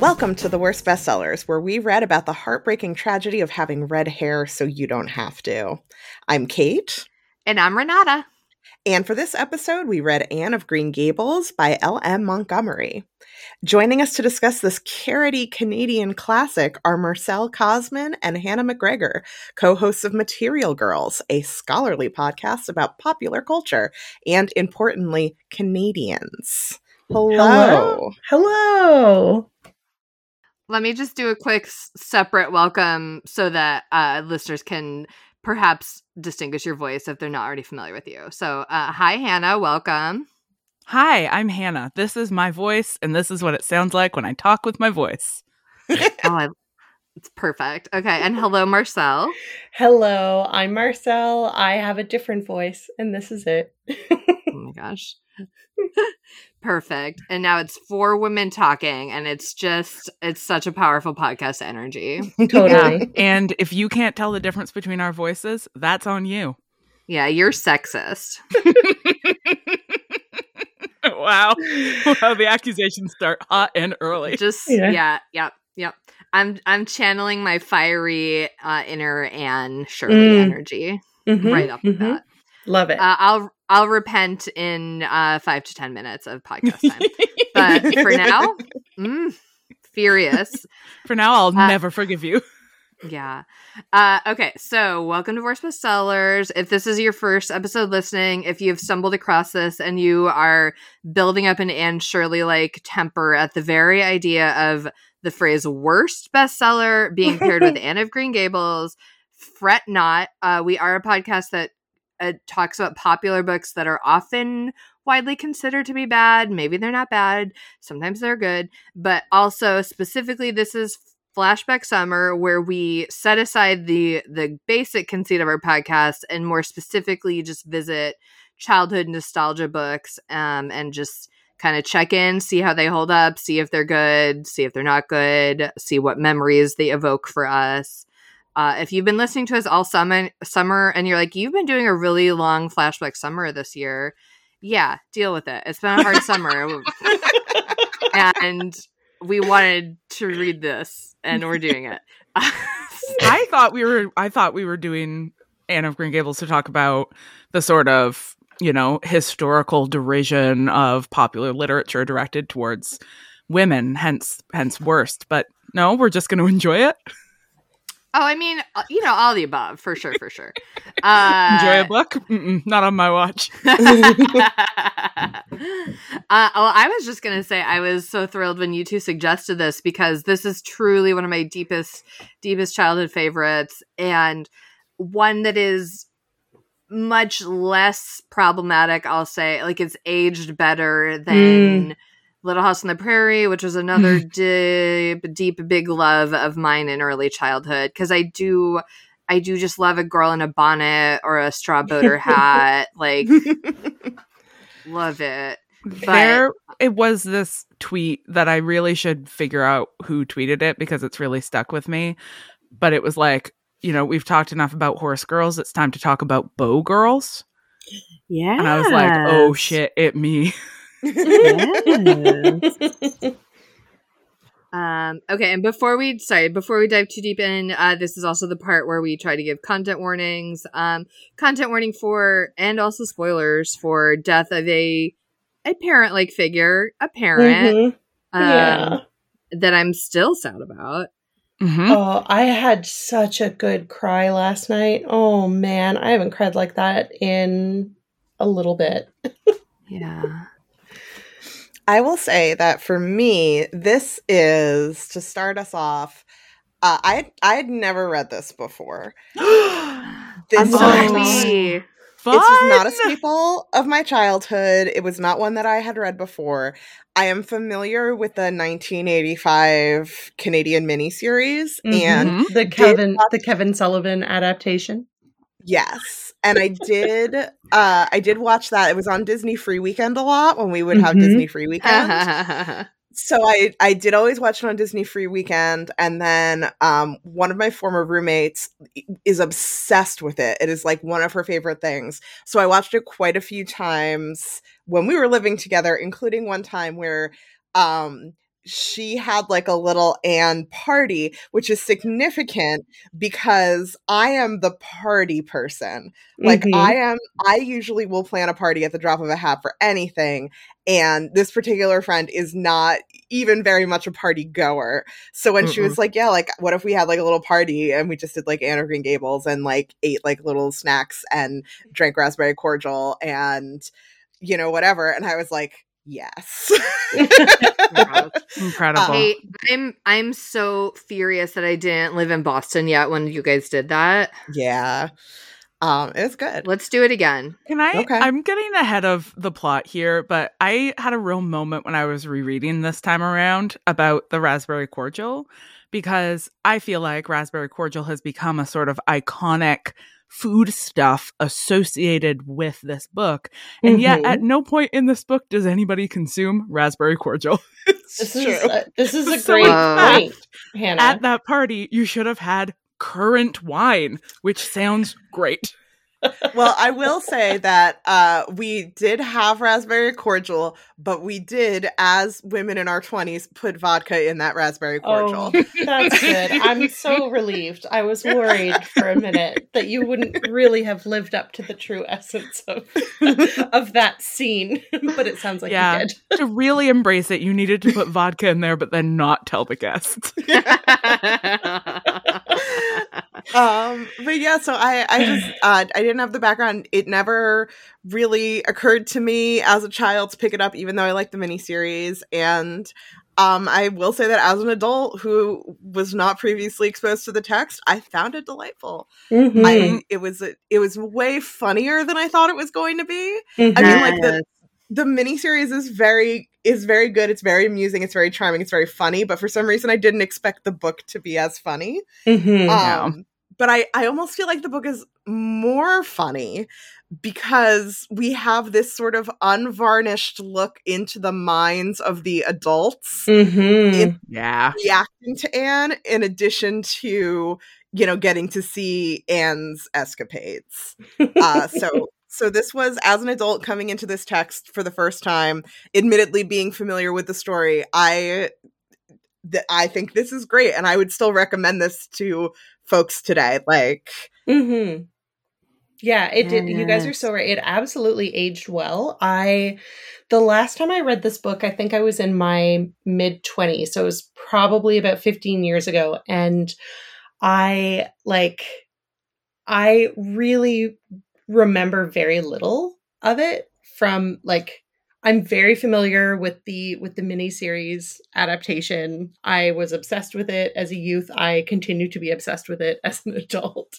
Welcome to the Worst Bestsellers, where we read about the heartbreaking tragedy of having red hair so you don't have to. I'm Kate. And I'm Renata. And for this episode, we read Anne of Green Gables by L.M. Montgomery. Joining us to discuss this carroty Canadian classic are Marcelle Kosman and Hannah McGregor, co hosts of Material Girls, a scholarly podcast about popular culture and, importantly, Canadians. Hello. Hello. Let me just do a quick s- separate welcome so that uh, listeners can perhaps distinguish your voice if they're not already familiar with you. So, uh, hi, Hannah. Welcome. Hi, I'm Hannah. This is my voice, and this is what it sounds like when I talk with my voice. oh, I, it's perfect. Okay. And hello, Marcelle. Hello, I'm Marcelle. I have a different voice, and this is it. oh my gosh. Perfect. And now it's four women talking, and it's just, it's such a powerful podcast energy. totally. And if you can't tell the difference between our voices, that's on you. Yeah, you're sexist. wow. Wow, the accusations start hot and early. Just Yeah. yeah, yep, yep. I'm I'm channeling my fiery uh, inner Anne Shirley Mm. energy Mhm, right up with mhm. that. Love it. Uh, I'll I'll repent in uh, five to ten minutes of podcast time. but for now, mm, furious. For now, I'll Uh, never forgive you. Yeah. Uh, okay, so welcome to Worst Bestsellers. If this is your first episode listening, if you've stumbled across this and you are building up an Anne Shirley like temper at the very idea of the phrase worst bestseller being paired with Anne of Green Gables, fret not. Uh, we are a podcast that uh, talks about popular books that are often widely considered to be bad. Maybe they're not bad, sometimes they're good, but also specifically, this is flashback summer where we set aside the the basic conceit of our podcast and more specifically just visit childhood nostalgia books um, and just kind of check in see how they hold up see if they're good see if they're not good see what memories they evoke for us. Uh, if you've been listening to us all summer summer and you're like you've been doing a really long flashback summer this year yeah deal with it. It's been a hard summer. And we wanted to read this and we're doing it. I thought we were I thought we were doing Anne of Green Gables to talk about the sort of, you know, historical derision of popular literature directed towards women, hence hence worst. But no, we're just going to enjoy it. oh i mean uh, you know all the above for sure for sure uh, enjoy a book? Mm-mm, not on my watch. uh, well, I was just gonna say I was so thrilled when you two suggested this because this is truly one of my deepest, deepest childhood favorites, and one that is much less problematic. I'll say, like it's aged better than mm. Little House on the Prairie, which was another mm. deep, deep, big love of mine in early childhood. Because I do, I do just love a girl in a bonnet or a straw boater hat, like love it. there it was this tweet that I really should figure out who tweeted it because it's really stuck with me. But it was like, you know, we've talked enough about horse girls. It's time to talk about bow girls. Yeah. And I was like, oh shit, it me. Um, okay, and before we sorry, before we dive too deep in, uh, this is also the part where we try to give content warnings. Um, content warning for and also spoilers for death of a a parent like figure, a parent Mhm. um, Yeah. that I'm still sad about. Mhm. Oh, I had such a good cry last night. Oh man, I haven't cried like that in a little bit. Yeah. I will say that for me, this is to start us off. Uh, I I had never read this before. This I'm so happy. Fun. This was not a staple of my childhood. It was not one that I had read before. I am familiar with the 1985 Canadian miniseries, and Mhm. the Kevin the Kevin Sullivan adaptation. yes, and I did. Uh, I did watch that. It was on Disney Free Weekend a lot when we would have Mhm. Disney Free Weekend. so I I did always watch it on Disney Free Weekend, and then um, one of my former roommates is obsessed with it. It is like one of her favorite things. So I watched it quite a few times when we were living together, including one time where um, she had like a little Anne party, which is significant because I am the party person. Like Mhm. I am I usually will plan a party at the drop of a hat for anything and this particular friend is not even very much a party goer. So when she was like, yeah, like what if we had like a little party and we just did like Anne of Green Gables and like ate like little snacks and drank raspberry cordial and you know whatever and I was like, yes. Incredible. Hey, I'm I'm so furious that I didn't live in Boston yet when you guys did that. yeah. Um it was good. Let's do it again. Can I? Okay. I'm getting ahead of the plot here, but I had a real moment when I was rereading this time around about the raspberry cordial because I feel like raspberry cordial has become a sort of iconic food stuff associated with this book. And yet, Mhm. at no point in this book does anybody consume raspberry cordial. this is uh, this is a So great point, Hannah. At that party, you should have had currant wine, which sounds great. Well, I will say that uh, we did have raspberry cordial, but we did, as women in our 20s, put vodka in that raspberry cordial. Oh, that's good. I'm so relieved. I was worried for a minute that you wouldn't really have lived up to the true essence of of that scene, but it sounds like Yeah. you did. to really embrace it, you needed to put vodka in there, but then not tell the guests. um, but yeah, so I, I just, uh, I didn't have the background. It never really occurred to me as a child to pick it up, even though I like the miniseries. And um, I will say that as an adult who was not previously exposed to the text, I found it delightful. Mhm. I, it was, it was way funnier than I thought it was going to be. Mhm. I mean, like the the miniseries is very is very good. It's very amusing. It's very charming. It's very funny. But for some reason, I didn't expect the book to be as funny. Mhm. Yeah. Um, but I I almost feel like the book is more funny because we have this sort of unvarnished look into the minds of the adults Mhm. it- Yeah. reacting to Anne, in addition to you know getting to see Anne's escapades uh, so so this was as an adult coming into this text for the first time admittedly being familiar with the story i th- i think this is great and i would still recommend this to folks today like Mm-hmm. Yeah, it did. You guys are so right. It absolutely aged well. I, the last time I read this book, I think I was in my mid 20s. So it was probably about 15 years ago. And I, like, I really remember very little of it from, like, I'm very familiar with the with the miniseries adaptation. I was obsessed with it as a youth. I continue to be obsessed with it as an adult.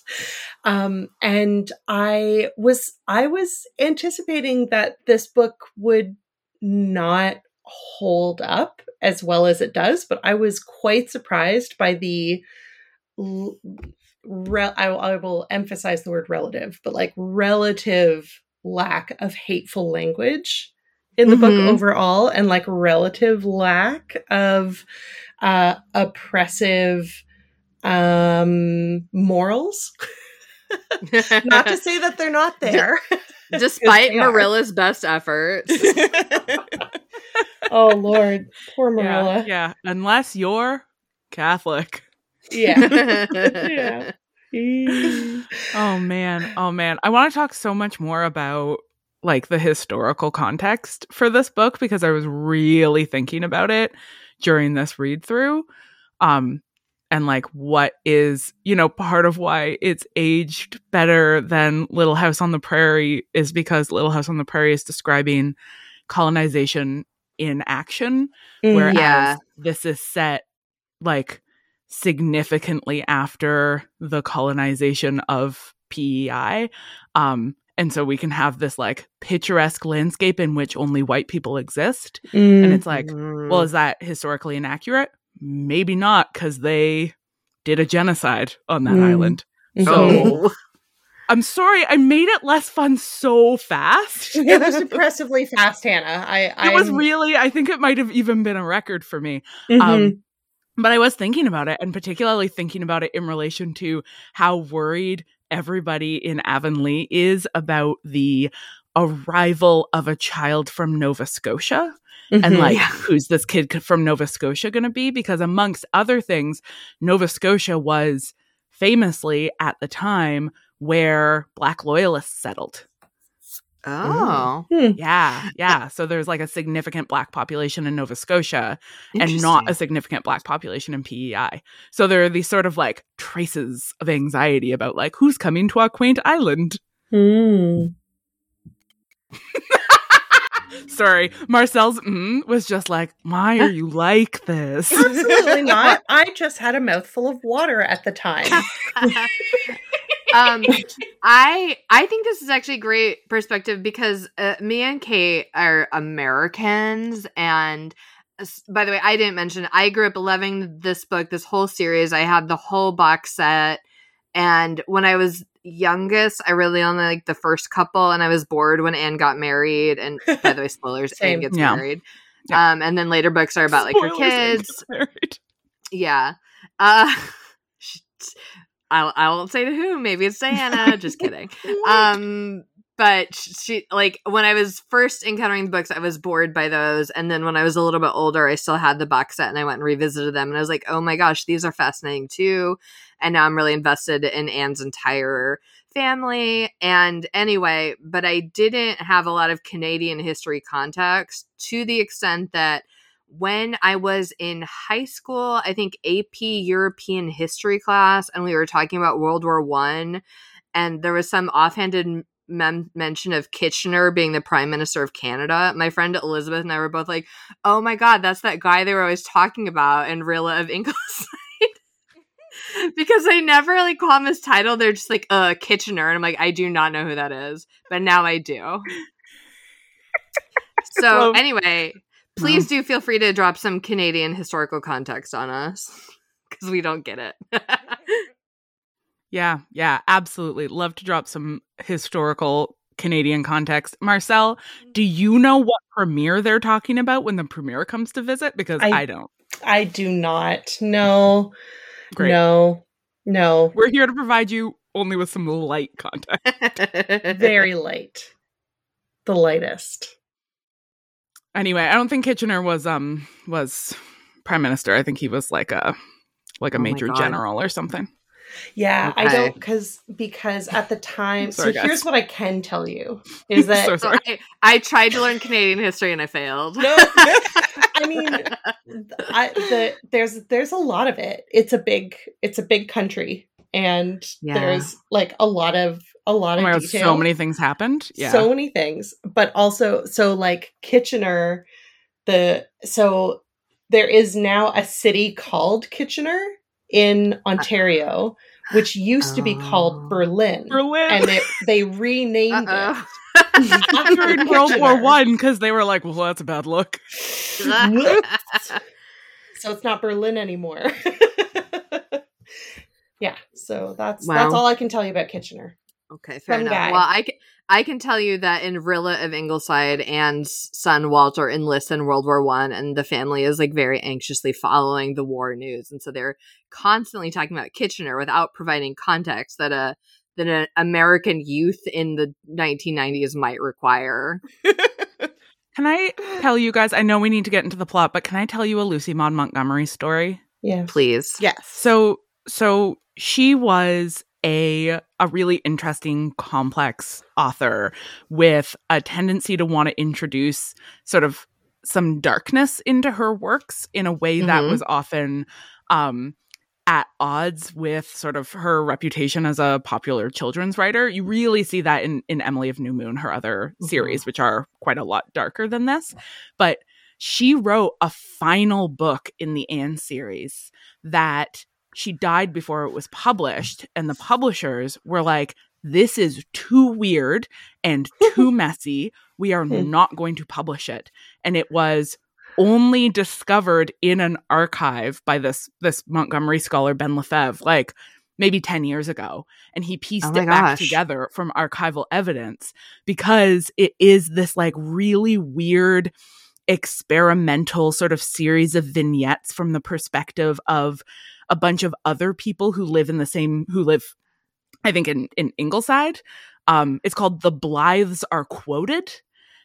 Um, and I was I was anticipating that this book would not hold up as well as it does, but I was quite surprised by the l- re- I, will- I will emphasize the word relative, but like relative lack of hateful language in the book Mhm. overall and like relative lack of uh oppressive um morals not to say that they're not there Despite they are. Marilla's best efforts. oh lord poor Yeah. marilla Yeah. Unless you're Catholic. yeah, yeah. Oh man. Oh man. I want to talk so much more about like the historical context for this book because I was really thinking about it during this read through. Um and like what is, you know, part of why it's aged better than Little House on the Prairie is because Little House on the Prairie is describing colonization in action whereas Yeah. this is set like significantly after the colonization of PEI. Um, and so we can have this like picturesque landscape in which only white people exist. Mm. And it's like, Mm. well, is that historically inaccurate? Maybe not, because they did a genocide on that Mm. island. Oh. I'm sorry, I made it less fun so fast. it was impressively fast hannah i It was really, I think it might have even been a record for me. Mhm. Um, but I was thinking about it, and particularly thinking about it in relation to how worried everybody in Avonlea is about the arrival of a child from Nova Scotia and Mhm. like Yeah. who's this kid from Nova Scotia going to be because amongst other things Nova Scotia was famously at the time where black loyalists settled Oh, Hmm. yeah yeah so there's like a significant black population in Nova Scotia and not a significant black population in PEI so there are these sort of like traces of anxiety about like who's coming to our quaint island Hmm. sorry Marcelle's mm was just like why are you like this Absolutely not. I just had a mouthful of water at the time. um i i think this is actually great perspective because uh, me and kate are americans and s- by the way i didn't mention i grew up loving this book this whole series i had the whole box set and when i was youngest i really only like the first couple and i was bored when anne got married and by the way spoilers anne gets Yeah. married Yeah. um and then later books are about like her kids yeah. Uh I I won't say to whom. Maybe it's Diana. Just kidding. Um but she like when I was first encountering the books, I was bored by those, and then when I was a little bit older, I still had the box set, and I went and revisited them, and I was like, oh my gosh, these are fascinating too. And now I'm really invested in Anne's entire family. And anyway, but I didn't have a lot of Canadian history context to the extent that when I was in high school, I think AP European history class, and we were talking about World War One, and there was some offhanded mem- mention of Kitchener being the Prime Minister of Canada. My friend Elizabeth and I were both like, "Oh my God, that's that guy they were always talking about in Rilla of Ingleside." because they never like call him his title, they're just like, "Uh, Kitchener," and I'm like, I do not know who that is, but now I do. So anyway, please do feel free to drop some Canadian historical context on us because we don't get it. Yeah, yeah, absolutely. Love to drop some historical Canadian context. Marcelle, mm-hmm. do you know what premiere they're talking about when the premiere comes to visit? Because I, I- don't. I do not. No. Great. No. No. We're here to provide you only with some light context. Very light. The lightest. Anyway, I don't think Kitchener was um was prime minister. I think he was like a like a Oh major general or something. Yeah, I don't because because at the time. Sorry, so guys. here's what I can tell you is that So So sorry. I, I tried to learn Canadian history and I failed. no. I mean, I, the there's there's a lot of it. It's a big it's a big country, and Yeah. there's like a lot of a lot Oh of god, detail. so many things happened. Yeah. so many things but also so like kitchener the so there is now a city called kitchener in uh, ontario which used to be Oh. called berlin Berlin. and it, they renamed Uh-oh. after in World War One because they were like, well, that's a bad look. so it's not berlin anymore yeah so that's that's all i can tell you about kitchener Okay, fair Fun enough. guy. Well, I can, I can tell you that in Rilla of Ingleside, Anne's son Walter enlists in World War One, and the family is like very anxiously following the war news, and so they're constantly talking about Kitchener without providing context that a that an American youth in the 1990s might require. Can I tell you guys? I know we need to get into the plot, but can I tell you a Lucy Maud Montgomery story? yeah Please. Yes. So, so she was a a really interesting, complex author with a tendency to want to introduce sort of some darkness into her works in a way that Mhm. was often um at odds with sort of her reputation as a popular children's writer. You really see that in in Emily of New Moon, her other Mhm. series, which are quite a lot darker than this. But she wrote a final book in the Anne series that she died before it was published, and the publishers were like, "This is too weird and too messy. We are Hmm. not going to publish it." And it was only discovered in an archive by this this Montgomery scholar Ben Lefebvre, like maybe 10 years ago and he pieced Oh it back gosh. together from archival evidence because it is this like really weird experimental sort of series of vignettes from the perspective of a bunch of other people who live in the same who live i think in in ingleside Um, it's called The Blythes Are Quoted.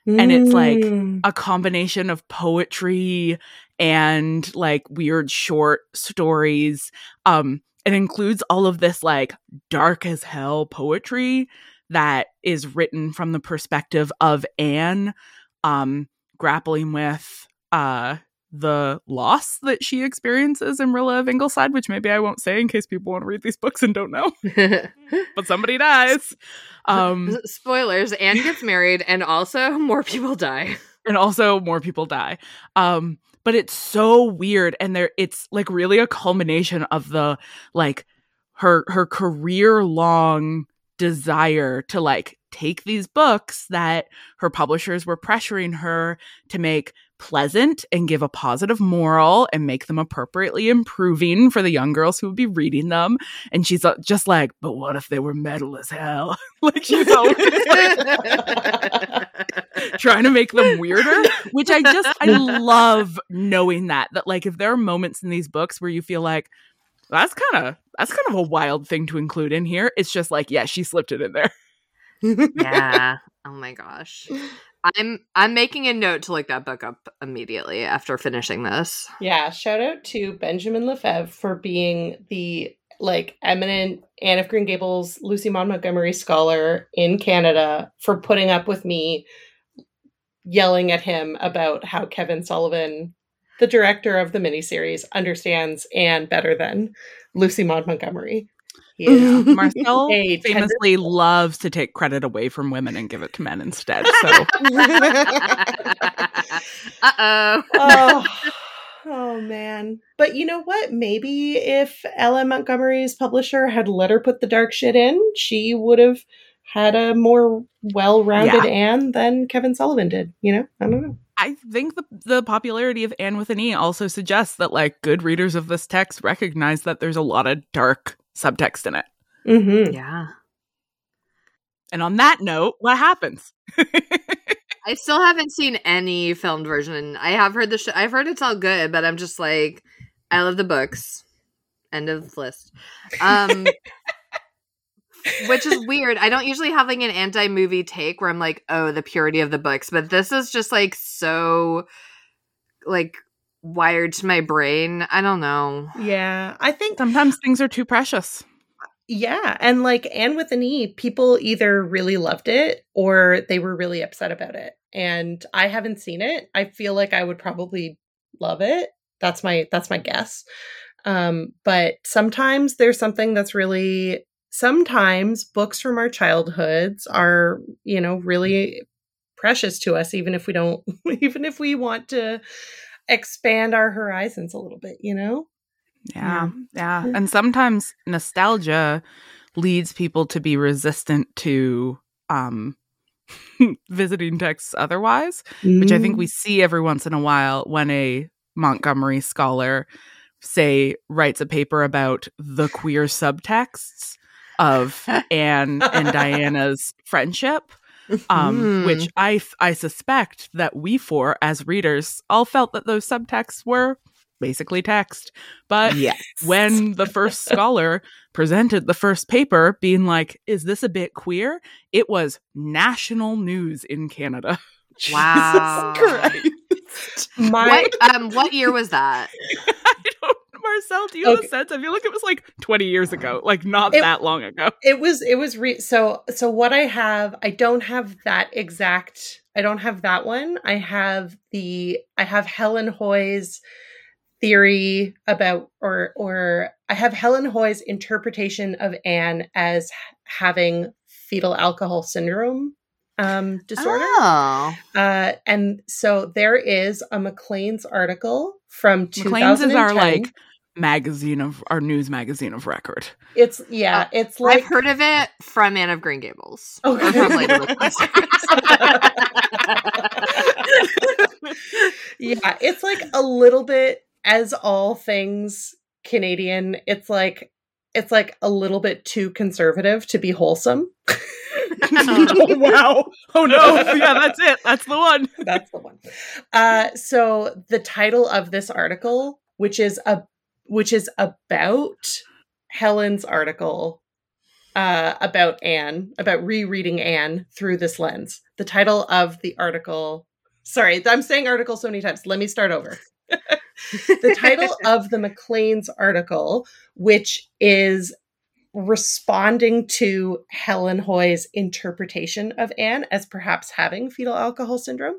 And it's like Mm. a combination of poetry and like weird short stories. Um, it includes all of this like dark as hell poetry that is written from the perspective of Anne, um, grappling with uh the loss that she experiences in Rilla of Ingleside, which maybe I won't say in case people want to read these books and don't know. But somebody dies. Um Spoilers: Anne gets married, and also more people die. and also more people die um but it's so weird and there it's like really a culmination of the like her her career long desire to like take these books that her publishers were pressuring her to make pleasant and give a positive moral and make them appropriately improving for the young girls who would be reading them. And she's uh, just like but what if they were metal as hell? Like she's always trying to make them weirder which i just i love knowing that that like if there are moments in these books where you feel like that's kind of that's kind of a wild thing to include in here it's just like yeah she slipped it in there. Yeah. Oh my gosh. I'm I'm making a note to look that book up immediately after finishing this. Yeah, shout out to Benjamin Lefebvre for being the like eminent Anne of Green Gables, Lucy Maud Montgomery scholar in Canada for putting up with me yelling at him about how Kevin Sullivan, the director of the miniseries, understands Anne better than Lucy Maud Montgomery. He is marcelle a tender famously loves to take credit away from women and give it to men instead so uh oh. oh, oh man. But you know what? Maybe if Ella Montgomery's publisher had let her put the dark shit in, she would have had a more well-rounded Yeah. Anne than Kevin Sullivan did. You know? I don't know. I think the the popularity of Anne with an E also suggests that like good readers of this text recognize that there's a lot of dark subtext in it. Mm-hmm. Yeah. And on that note, what happens? I still haven't seen any filmed version. I have heard the sh- I've heard it's all good, but I'm just like I love the books. End of list. Um which is weird. I don't usually have like an anti-movie take where I'm like, "Oh, the purity of the books," but this is just like so like wired to my brain. I don't know. Yeah, I think Sometimes things are too precious. yeah, and like and with an E, people either really loved it or they were really upset about it. And I haven't seen it. I feel like I would probably love it. That's my that's my guess. Um, but sometimes there's something that's really sometimes books from our childhoods are, you know, really precious to us, even if we don't even if we want to expand our horizons a little bit, you know? Yeah. Yeah. And sometimes nostalgia leads people to be resistant to um visiting texts otherwise, which I think we see every once in a while when a Montgomery scholar say writes a paper about the queer subtexts of Anne and Diana's friendship. Um, Hmm. which I I suspect that we four as readers all felt that those subtexts were basically text. But yes. when the first scholar presented the first paper being like is this a bit queer it was national news in canada Wow. Jesus Christ. My What um what year was that? i don't marcelle do you have a sense i feel like it was like 20 years ago like not It- that long ago it was it was re- so so what i have i don't have that exact i don't have that one i have the i have helen hoy's theory about or or i have helen hoy's interpretation of anne as having fetal alcohol syndrome um disorder Oh. uh and so there is a maclean's article from maclean's is our 2010. like magazine of our news magazine of record it's yeah it's like I've heard of it from Anne of Green Gables. Okay. Or from Lady yeah, it's like a little bit as all things Canadian, it's like it's like a little bit too conservative to be wholesome. oh wow oh no yeah that's it that's the one That's the one. Uh so the title of this article, which is a which is about Helen's article uh, about Anne, about rereading Anne through this lens. The title of the article, sorry, I'm saying article so many times. Let me start over. the title of the Maclean's article, which is responding to Helen Hoy's interpretation of Anne as perhaps having fetal alcohol syndrome.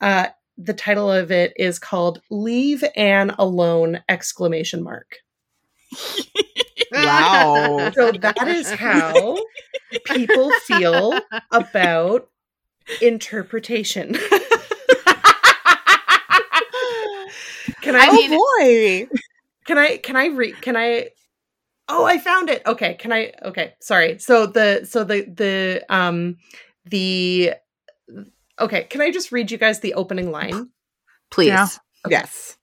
Uh, the title of it is called "Leave Anne Alone!" exclamation mark. Wow. So that is how people feel about interpretation. Can I, I mean- oh boy. can I can I read can I Oh, I found it. Okay, can I Okay, sorry. So the so the the um the Okay, can I just read you guys the opening line? Please. Yeah. Yes.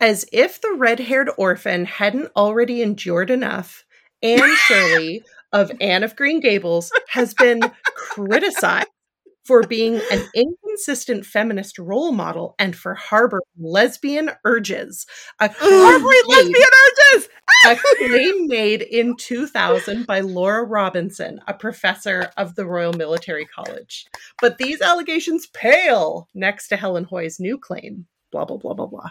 As if the red-haired orphan hadn't already endured enough, Anne Shirley of Anne of Green Gables has been criticized for being an inconsistent feminist role model and for harboring lesbian urges. A Harboring lesbian urges. A claim made in 2000 by Laura Robinson, a professor of the Royal Military College. But these allegations pale next to Helen Hoy's new claim. Blah blah blah blah blah.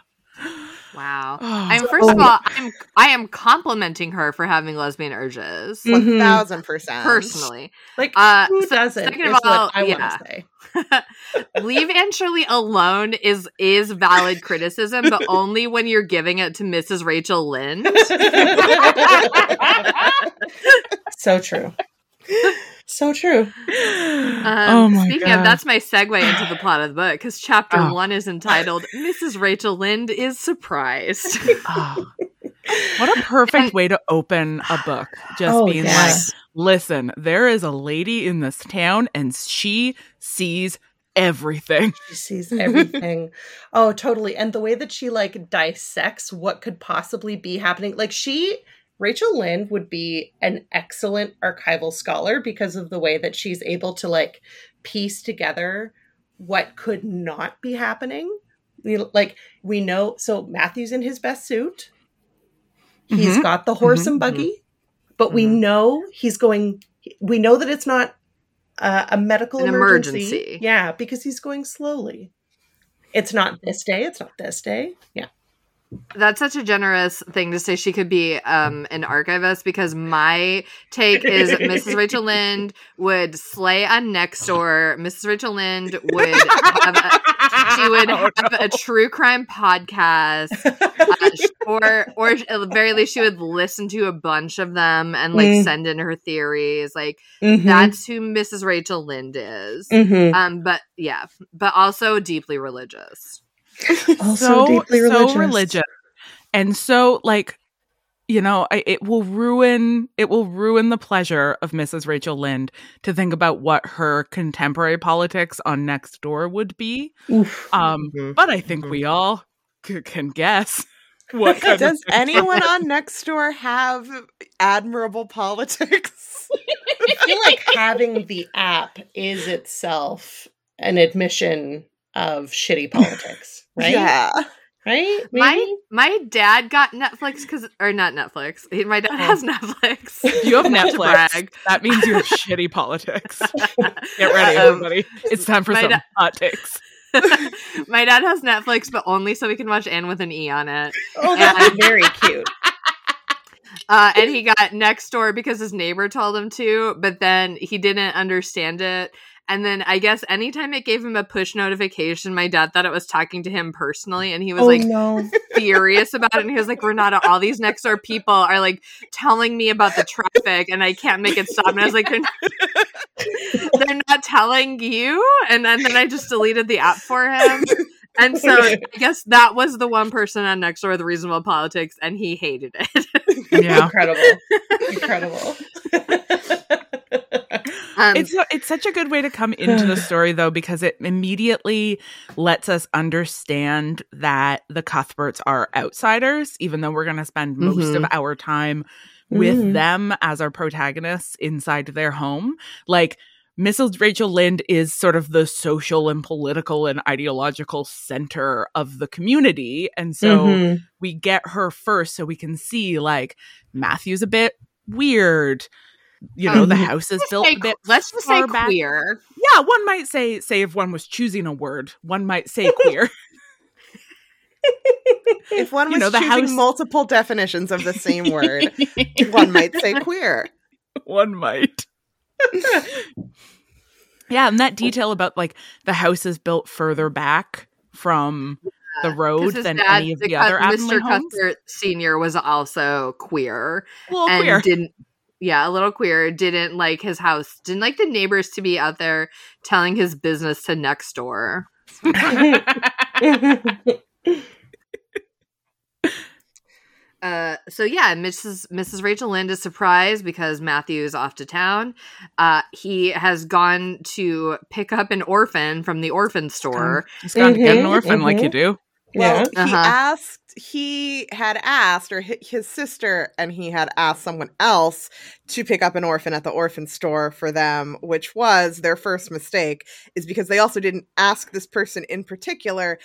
Wow. Oh, I'm first of all, I'm I am complimenting her for having lesbian urges. One thousand percent. personally. Like Uh, who se- doesn't? second of all, what I yeah. want to say. Leave Anne Shirley alone is is valid criticism, but only when you're giving it to Mrs. Rachel Lynde. so true. So true. Um, oh my speaking god. of, that's my segue into the plot of the book because chapter Oh. one is entitled "Mrs. Rachel Lynde is surprised." Oh. What a perfect way to open a book. Just Oh, being yeah. like, listen, there is a lady in this town and she sees everything. She sees everything. oh, totally. And the way that she like dissects what could possibly be happening. Like she Rachel Lynde would be an excellent archival scholar because of the way that she's able to like piece together what could not be happening. We- Like we know so Matthew's in his best suit. He's Mhm. got the horse Mhm. and buggy, but we Mhm. know he's going we know that it's not uh, a medical An emergency. emergency. Yeah, because he's going slowly. It's not this day. It's not this day. Yeah. That's such a generous thing to say. She could be um, an archivist because my take is Mrs. Rachel Lynde would slay on Nextdoor. Mrs. Rachel Lynde would have a, she would Oh, have a true crime podcast, uh, or or at the very least she would listen to a bunch of them and like Mm. send in her theories. Like Mhm. that's who Mrs. Rachel Lynde is. Mhm. Um, but yeah, but also deeply religious. Also deeply religious. so religious, and so like you know, I, it will ruin it will ruin the pleasure of Mrs. Rachel Lynde to think about what her contemporary politics on next door would be. Oof. Um, Mhm. but I think Mhm. we all c- can guess what kind of Does anyone on next door have admirable politics? I feel like having the app is itself an admission of shitty politics, right? Yeah. Right? My Maybe? my dad got Netflix because or not Netflix. He- My dad has Netflix. You have Not to Netflix. brag. That means you have shitty politics. Get ready, Um, everybody. It's time for some da- hot takes. My dad has Netflix, but only so we can watch Anne with an E on it. Oh, that's very cute. Uh, and he got next door because his neighbor told him to, but then he didn't understand it. And then I guess anytime it gave him a push notification, my dad thought it was talking to him personally, and he was oh like no. furious about it. And he was like, Renata, all these next door people are like telling me about the traffic and I can't make it stop. And I was like, they're not, they're not telling you. And then, then I just deleted the app for him. And so I guess that was the one person on Nextdoor with reasonable politics, and he hated it. Yeah. Incredible. Incredible. Um, it's it's such a good way to come into the story though because it immediately lets us understand that the Cuthberts are outsiders even though we're going to spend most of Mhm. our time with Mhm. them as our protagonists inside their home like Mrs. Rachel Lynde is sort of the social and political and ideological center of the community and so Mhm. we get her first so we can see like Matthew's a bit weird. You know, the Um, house is built say- a bit let's just say back. queer. Yeah, one might say say if one was choosing a word, one might say queer. If one You was know, the choosing house- multiple definitions of the same word, one might say queer. one might. yeah, and that detail about like the house is built further back from the road than dad, any of the, the other Cut- Avonlea Mr. homes. Cuthbert Senior was also queer Well, and queer. didn't. Yeah, a little queer. Didn't like his house. Didn't like the neighbors to be out there telling his business to next door. Uh, so yeah, Mrs. Mrs. Rachel Lynde is surprised because Matthew is off to town. Uh, he has gone to pick up an orphan from the orphan store. He's gone to get an Mhm, orphan like you mhm. do. Well, yeah. he Uh-huh. asked, he had asked, or his sister and he had asked someone else to pick up an orphan at the orphan store for them, which was their first mistake, is because they also didn't ask this person in particular.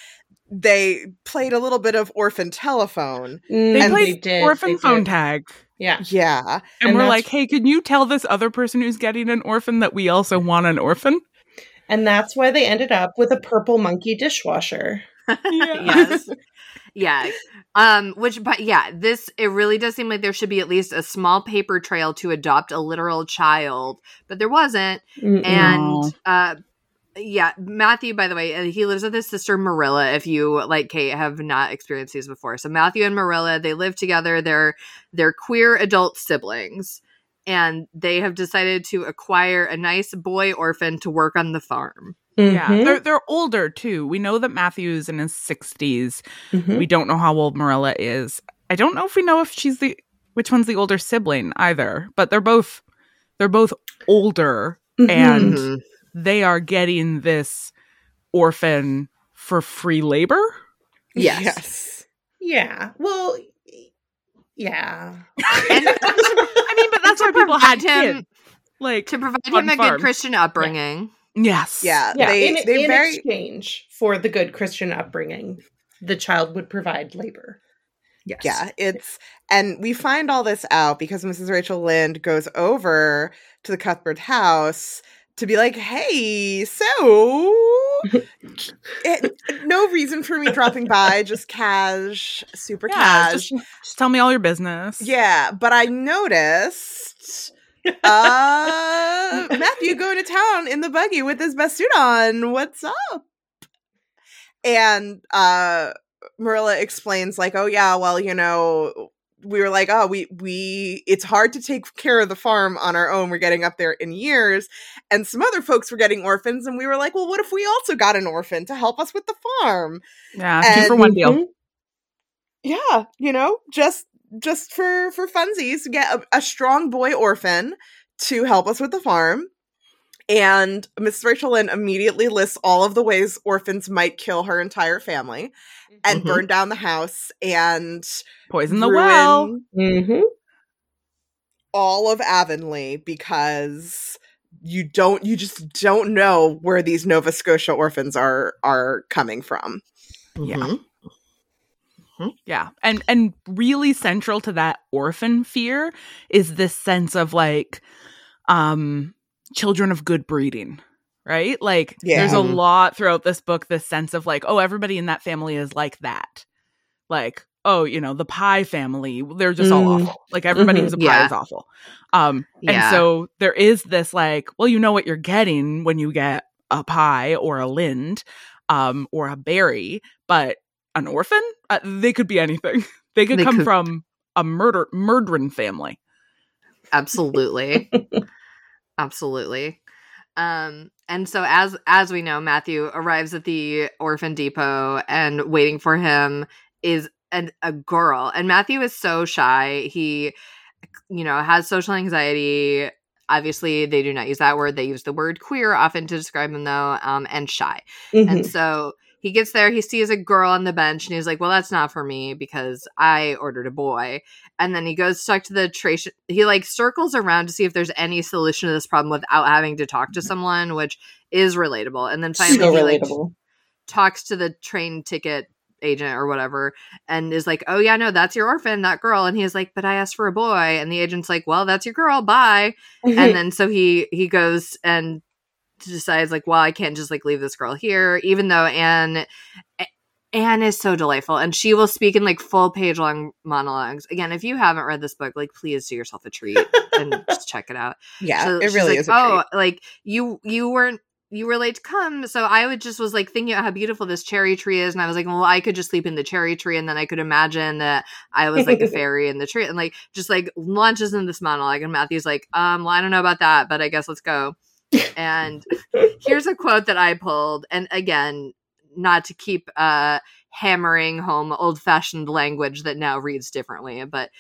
They played a little bit of orphan telephone. Mm. They And played did, orphan they phone did. tag. Yeah. Yeah. And, And we're like, hey, can you tell this other person who's getting an orphan that we also want an orphan? And that's why they ended up with a purple monkey dishwasher. yes. Yeah. Um, which but yeah, this it really does seem like there should be at least a small paper trail to adopt a literal child, but there wasn't. Mm-mm. And uh yeah, Matthew, by the way, uh, he lives with his sister Marilla. If you like Kate have not experienced these before, so Matthew and Marilla they live together. They're they're queer adult siblings, and they have decided to acquire a nice boy orphan to work on the farm. Yeah, Mhm. they're they're older too. We know that Matthew's in his 60s. Mhm. We don't know how old Marilla is. I don't know if we know if she's the which one's the older sibling either, but they're both they're both older Mhm. and Mhm. they are getting this orphan for free labor. Yes. Yes. yeah. Well, yeah. And I mean, but that's why people had provide him- kids. Like to provide him a farm. good Christian upbringing. Yes. Yeah. Yeah. They, in they in very, exchange for the good Christian upbringing, the child would provide labor. Yes. Yeah, it's and we find all this out because Mrs. Rachel Lynde goes over to the Cuthbert house to be like, "Hey, so it, no reason for me dropping by, just cash, super Yeah, cash." just, just tell me all your business. yeah, but I noticed uh Matthew going to town in the buggy with his best suit on. What's up? And uh Marilla explains like, "Oh yeah, well, you know, we were like, oh, we we it's hard to take care of the farm on our own. We're getting up there in years, and some other folks were getting orphans, and we were like, well, what if we also got an orphan to help us with the farm? Yeah, two for one deal. Mhm. Yeah, you know, just just for for funsies, get a, a strong boy orphan to help us with the farm." And Mrs. Rachel Lynde immediately lists all of the ways orphans might kill her entire family and Mhm. burn down the house and Poison the ruin well. Mhm. all of Avonlea because you don't you just don't know where these Nova Scotia orphans are are coming from. Yeah. Mhm. Yeah. And and really central to that orphan fear is this sense of like um children of good breeding. Right? Like there's a lot throughout this book this sense of like oh everybody in that family is like that. Like oh, you know, the Pye family, they're just all Mm. awful. Like everybody Mhm. who's a Pye Yeah. is awful. Um Yeah. and so there is this like well you know what you're getting when you get a Pye or a lynde um or a Barry, but an orphan? Uh, they could be anything. They could They come could- from a murder murdering family. Absolutely. Absolutely. Um, and so as as we know, Matthew arrives at the orphan depot and waiting for him is an, a girl. And Matthew is so shy. He you know, has social anxiety. Obviously, they do not use that word. They use the word queer often to describe him though, um, and shy. Mhm. And so he gets there, he sees a girl on the bench, and he's like, Well, that's not for me because I ordered a boy. And then he goes stuck to the trace. He like circles around to see if there's any solution to this problem without having to talk to someone, which is relatable. And then finally, so he like relatable. talks to the train ticket agent or whatever and is like oh yeah no that's your orphan that girl and he's like but i asked for a boy and the agent's like well that's your girl bye and then so he he goes and decides like well i can't just like leave this girl here even though anne Anne is so delightful, and she will speak in like full page long monologues. Again, if you haven't read this book, like please do yourself a treat and just check it out. Yeah, So it really like, is. Oh, treat. like you you weren't you were late to come, so I would just was like thinking about how beautiful this cherry tree is, and I was like, well, I could just sleep in the cherry tree, and then I could imagine that I was like a fairy in the tree, and like just like launches in this monologue, and Matthew's like, um, well, I don't know about that, but I guess let's go. And here's a quote that I pulled, and again, not to keep uh hammering home old fashioned language that now reads differently, but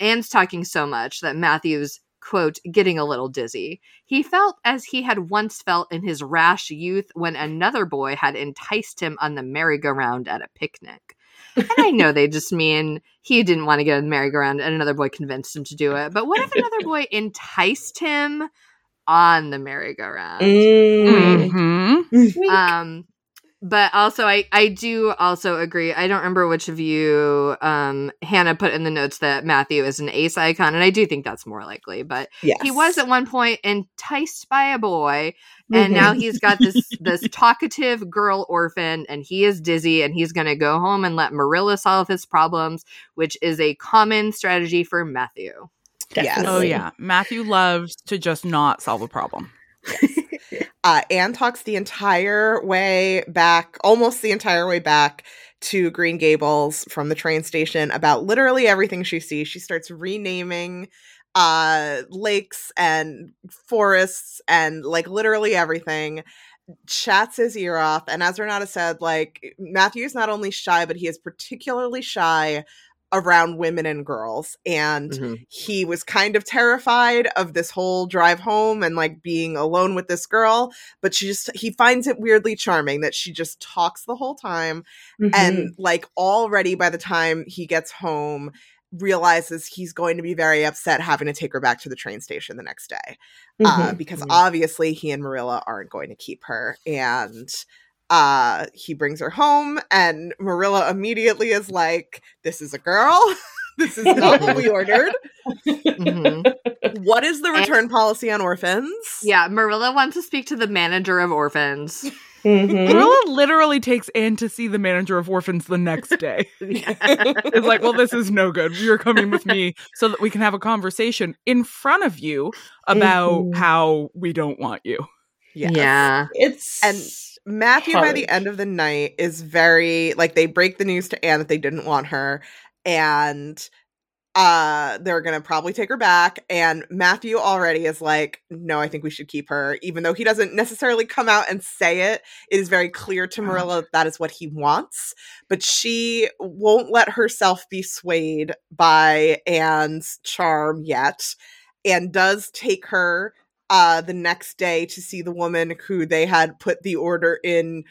Anne's talking so much that Matthew's quote getting a little dizzy. He felt as he had once felt in his rash youth when another boy had enticed him on the merry-go-round at a picnic. And I know they just mean he didn't want to get on the merry-go-round and another boy convinced him to do it. But what if another boy enticed him on the merry-go-round? Mm. Mhm. um but also i i do also agree i don't remember which of you um hannah put in the notes that matthew is an ace icon and i do think that's more likely but yes. he was at one point enticed by a boy and now he's got this this talkative girl orphan and he is dizzy and he's going to go home and let marilla solve his problems which is a common strategy for matthew Yes. Oh yeah, Matthew loves to just not solve a problem. uh, Anne talks the entire way back, almost the entire way back to Green Gables from the train station about literally everything she sees. She starts renaming uh lakes and forests and like literally everything chats his ear off and as renata said like matthew is not only shy but he is particularly shy around women and girls and Mhm. he was kind of terrified of this whole drive home and like being alone with this girl but she just he finds it weirdly charming that she just talks the whole time Mhm. and like already by the time he gets home realizes he's going to be very upset having to take her back to the train station the next day uh, Mhm. because Mhm. obviously he and marilla aren't going to keep her and uh he brings her home and marilla immediately is like this is a girl this is not what we ordered Mhm. what is the return policy on orphans yeah marilla wants to speak to the manager of orphans Mhm. Marilla literally takes Anne to see the manager of orphans the next day. It's like, well, this is no good. You're coming with me so that we can have a conversation in front of you about Mhm. how we don't want you. Yes. yeah It's And Matthew by the end of the night is very like they break the news to Anne that they didn't want her and uh they're gonna probably take her back and matthew already is like no i think we should keep her even though he doesn't necessarily come out and say it. It is very clear to marilla that, that is what he wants but she won't let herself be swayed by anne's charm yet and does take her uh the next day to see the woman who they had put the order in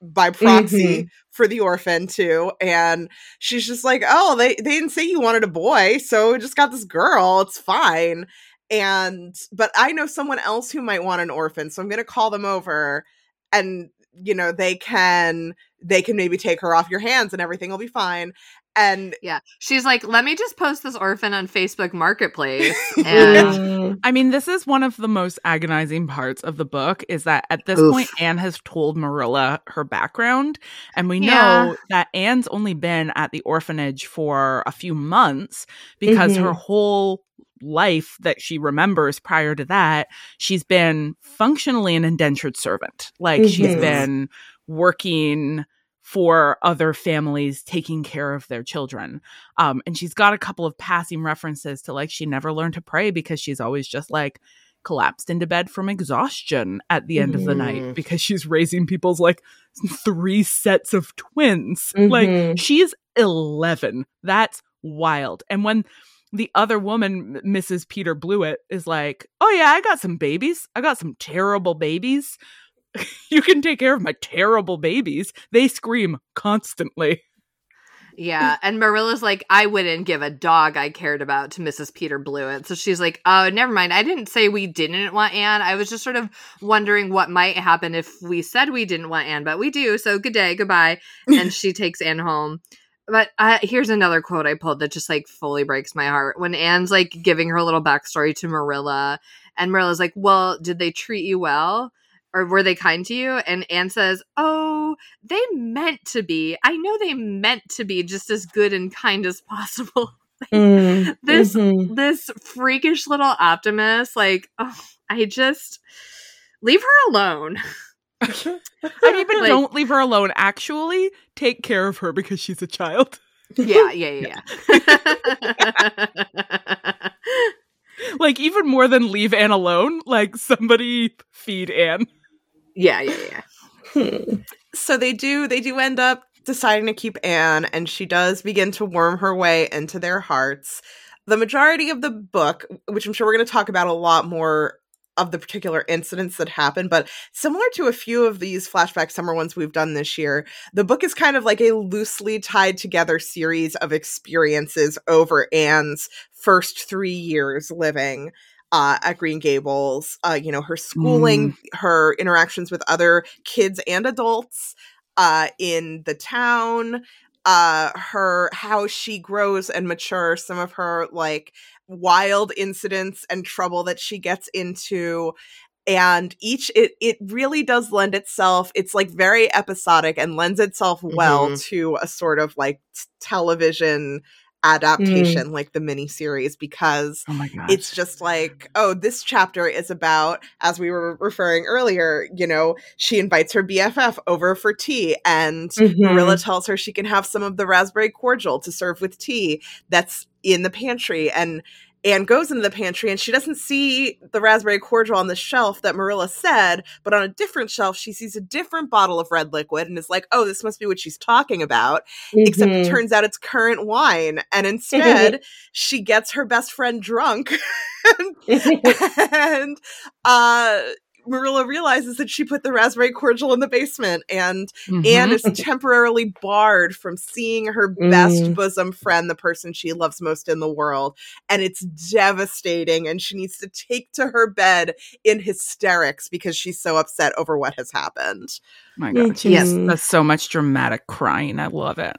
by proxy for the orphan too and she's just like oh they they didn't say you wanted a boy so we just got this girl it's fine. And but i know someone else who might want an orphan so i'm gonna call them over and you know they can they can maybe take her off your hands and everything will be fine and Yeah. She's like, let me just post this orphan on Facebook Marketplace. And. I mean, this is one of the most agonizing parts of the book is that at this Oof. point, Anne has told Marilla her background. And we know that Anne's only been at the orphanage for a few months because her whole life that she remembers prior to that, she's been functionally an indentured servant. Like she's Mhm. been working for other families taking care of their children. Um, and she's got a couple of passing references to like she never learned to pray because she's always just like collapsed into bed from exhaustion at the end of the night Mhm. because she's raising people's like three sets of twins. Like Mhm. she's 11. That's wild. And when the other woman, Mrs. Peter Blewett, is like, Oh, yeah, I got some babies. I got some terrible babies. you can take care of my terrible babies. They scream constantly. Yeah, and Marilla's like, I wouldn't give a dog I cared about to Mrs. Peter Blewett. So she's like, oh, never mind. I didn't say we didn't want Anne. I was just sort of wondering what might happen if we said we didn't want Anne, but we do. So good day, goodbye. And she takes Anne home. But uh, here's another quote I pulled that just like fully breaks my heart. When Anne's like giving her little backstory to Marilla, and Marilla's like, well, did they treat you well? Or were they kind to you? And Anne says, Oh, they meant to be. I know they meant to be just as good and kind as possible. Mm, this mhm. this freakish little optimist, like, oh, I just leave her alone. I mean, but Like- don't leave her alone. Actually, take care of her because she's a child. Yeah, yeah, yeah. yeah. Like even more than leave Anne alone, like somebody feed Anne. Yeah, yeah, yeah. Hmm. so they do they do end up deciding to keep Anne and she does begin to worm her way into their hearts. The majority of the book, which I'm sure we're going to talk about a lot more of the particular incidents that happen, but similar to a few of these flashback summer ones we've done this year, the book is kind of like a loosely tied together series of experiences over Anne's first 3 years living uh, at Green Gables, uh, you know, her schooling, her interactions with other kids and adults uh, in the town, uh, her how she grows and matures, some of her like wild incidents and trouble that she gets into. And each it it really does lend itself. It's like very episodic and lends itself well Mhm. to a sort of like television adaptation, like the miniseries, because Oh it's just like, oh, this chapter is about, as we were referring earlier, you know, she invites her BFF over for tea, and Mhm. Marilla tells her she can have some of the raspberry cordial to serve with tea that's in the pantry. And Anne goes into the pantry and she doesn't see the raspberry cordial on the shelf that Marilla said, but on a different shelf, she sees a different bottle of red liquid and is like, oh, this must be what she's talking about except it Mhm. turns out it's currant wine and instead she gets her best friend drunk and uh Marilla realizes that she put the raspberry cordial in the basement and Mhm. Anne is temporarily barred from seeing her best Mm. bosom friend, the person she loves most in the world. And it's devastating. And she needs to take to her bed in hysterics because she's so upset over what has happened. my god. She Yes. Does so much dramatic crying. I love it.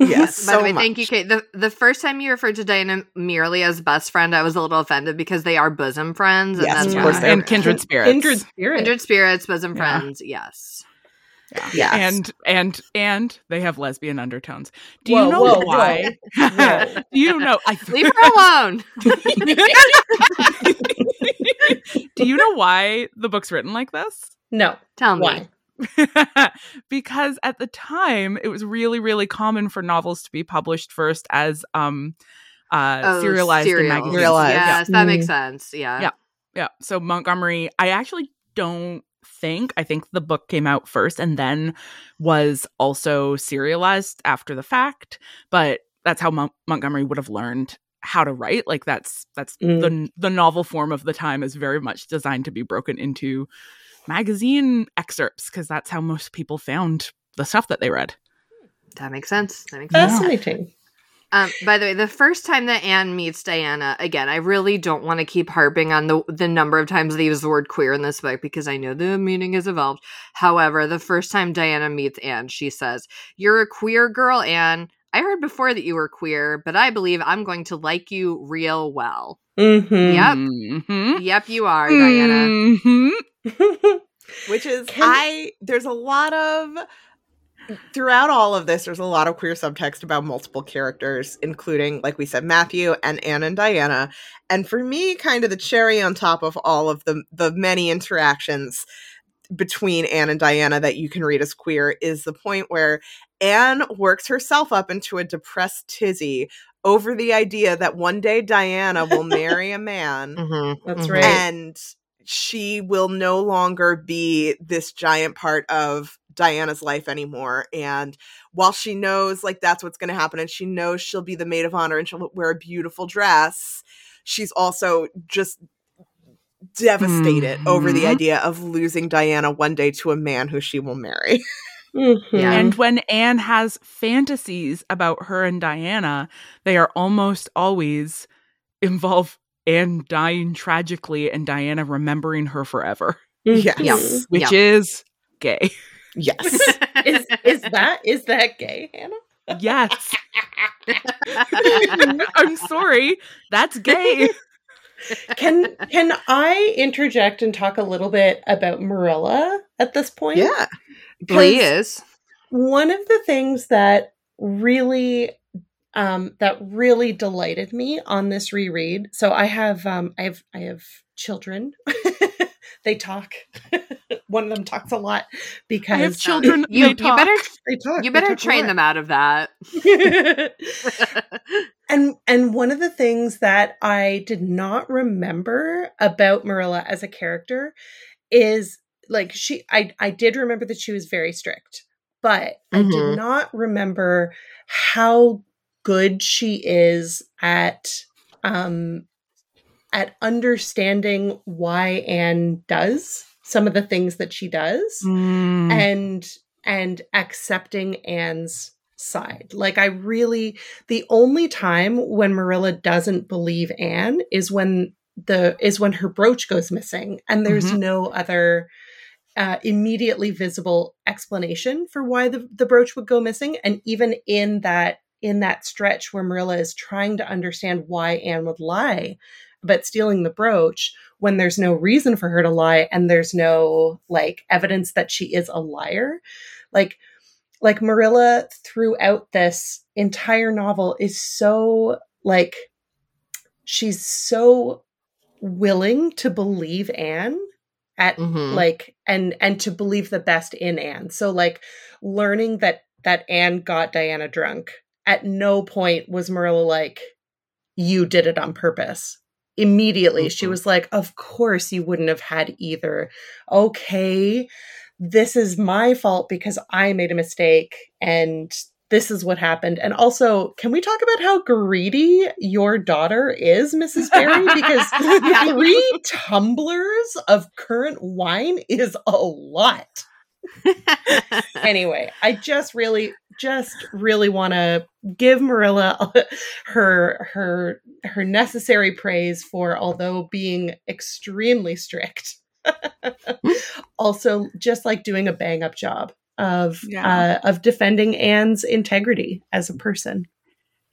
Yes. By so the way, thank you. Kate. The the first time you referred to Diana merely as best friend, I was a little offended because they are bosom friends, and Yes, that's of why. course they and kindred spirits. Kindred spirit. Kindred spirits, bosom Yeah. friends. Yes. Yes. And and and they have lesbian undertones. Do Whoa, you know whoa, why? whoa. Do you know? I Leave her alone. Do you know why the book's written like this? No. Tell me. Because at the time it was really really common for novels to be published first as um uh Oh, serialized in magazines. Serialized. Yes, Yeah. that makes sense. Yeah. Yeah. Yeah. So Montgomery, I actually don't think I think the book came out first and then was also serialized after the fact, but that's how Mon- Montgomery would have learned how to write. Like that's that's Mm. the the novel form of the time is very much designed to be broken into magazine excerpts because that's how most people found the stuff that they read. That makes sense. That makes sense. Fascinating. Um, by the way, the first time that Anne meets Diana, again, I really don't want to keep harping on the the number of times they use the word queer in this book because I know the meaning has evolved. However, the first time Diana meets Anne, she says, "You're a queer girl, Anne. I heard before that you were queer, but I believe I'm going to like you real well." Mm-hmm. Yep. Mhm. Yep, you are, Diana. Mhm. which is Can- I there's a lot of throughout all of this there's a lot of queer subtext about multiple characters including like we said Matthew and Anne and Diana and for me kind of the cherry on top of all of the the many interactions between Anne and Diana that you can read as queer is the point where Anne works herself up into a depressed tizzy over the idea that one day Diana will marry a man Mhm, That's mhm. right. and she will no longer be this giant part of Diana's life anymore. And while she knows like that's what's going to happen, and she knows she'll be the maid of honor and she'll wear a beautiful dress, she's also just devastated over the Mhm. idea of losing Diana one day to a man who she will marry. Mhm. Yeah. And when Anne has fantasies about her and Diana, they are almost always involve Anne dying tragically and Diana remembering her forever, Yes. Mhm. which is gay. Yes. is is that is that gay, Hannah? Yes. I'm sorry. That's gay. Can can I interject and talk a little bit about Marilla at this point? yeah. Please. one of the things that really um that really delighted me on this reread so i have um i have i have children they talk one of them talks a lot because I have children. You, they you talk. better they talk you better talk train them out of that. and and one of the things that I did not remember about Marilla as a character is like she I I did remember that she was very strict, but I Mhm. did not remember how good she is at um at understanding why Anne does some of the things that she does Mm. and and accepting Anne's side. Like I really the only time when Marilla doesn't believe Anne is when the is when her brooch goes missing and there's Mhm. no other uh, immediately visible explanation for why the, the brooch would go missing. And even in that in that stretch where Marilla is trying to understand why Anne would lie about stealing the brooch when there's no reason for her to lie and there's no like evidence that she is a liar like like marilla throughout this entire novel is so like she's so willing to believe anne at Mhm. like and and to believe the best in anne so like learning that that anne got diana drunk at no point was marilla like you did it on purpose immediately she Mhm. was like of course you wouldn't have had either okay this is my fault because i made a mistake and this is what happened. And also can we talk about how greedy your daughter is mrs barry because three tumblers of currant wine is a lot. Anyway, I just really, just really want to give Marilla her her her necessary praise for, although being extremely strict, also just like doing a bang up job of Yeah. uh, of defending Anne's integrity as a person.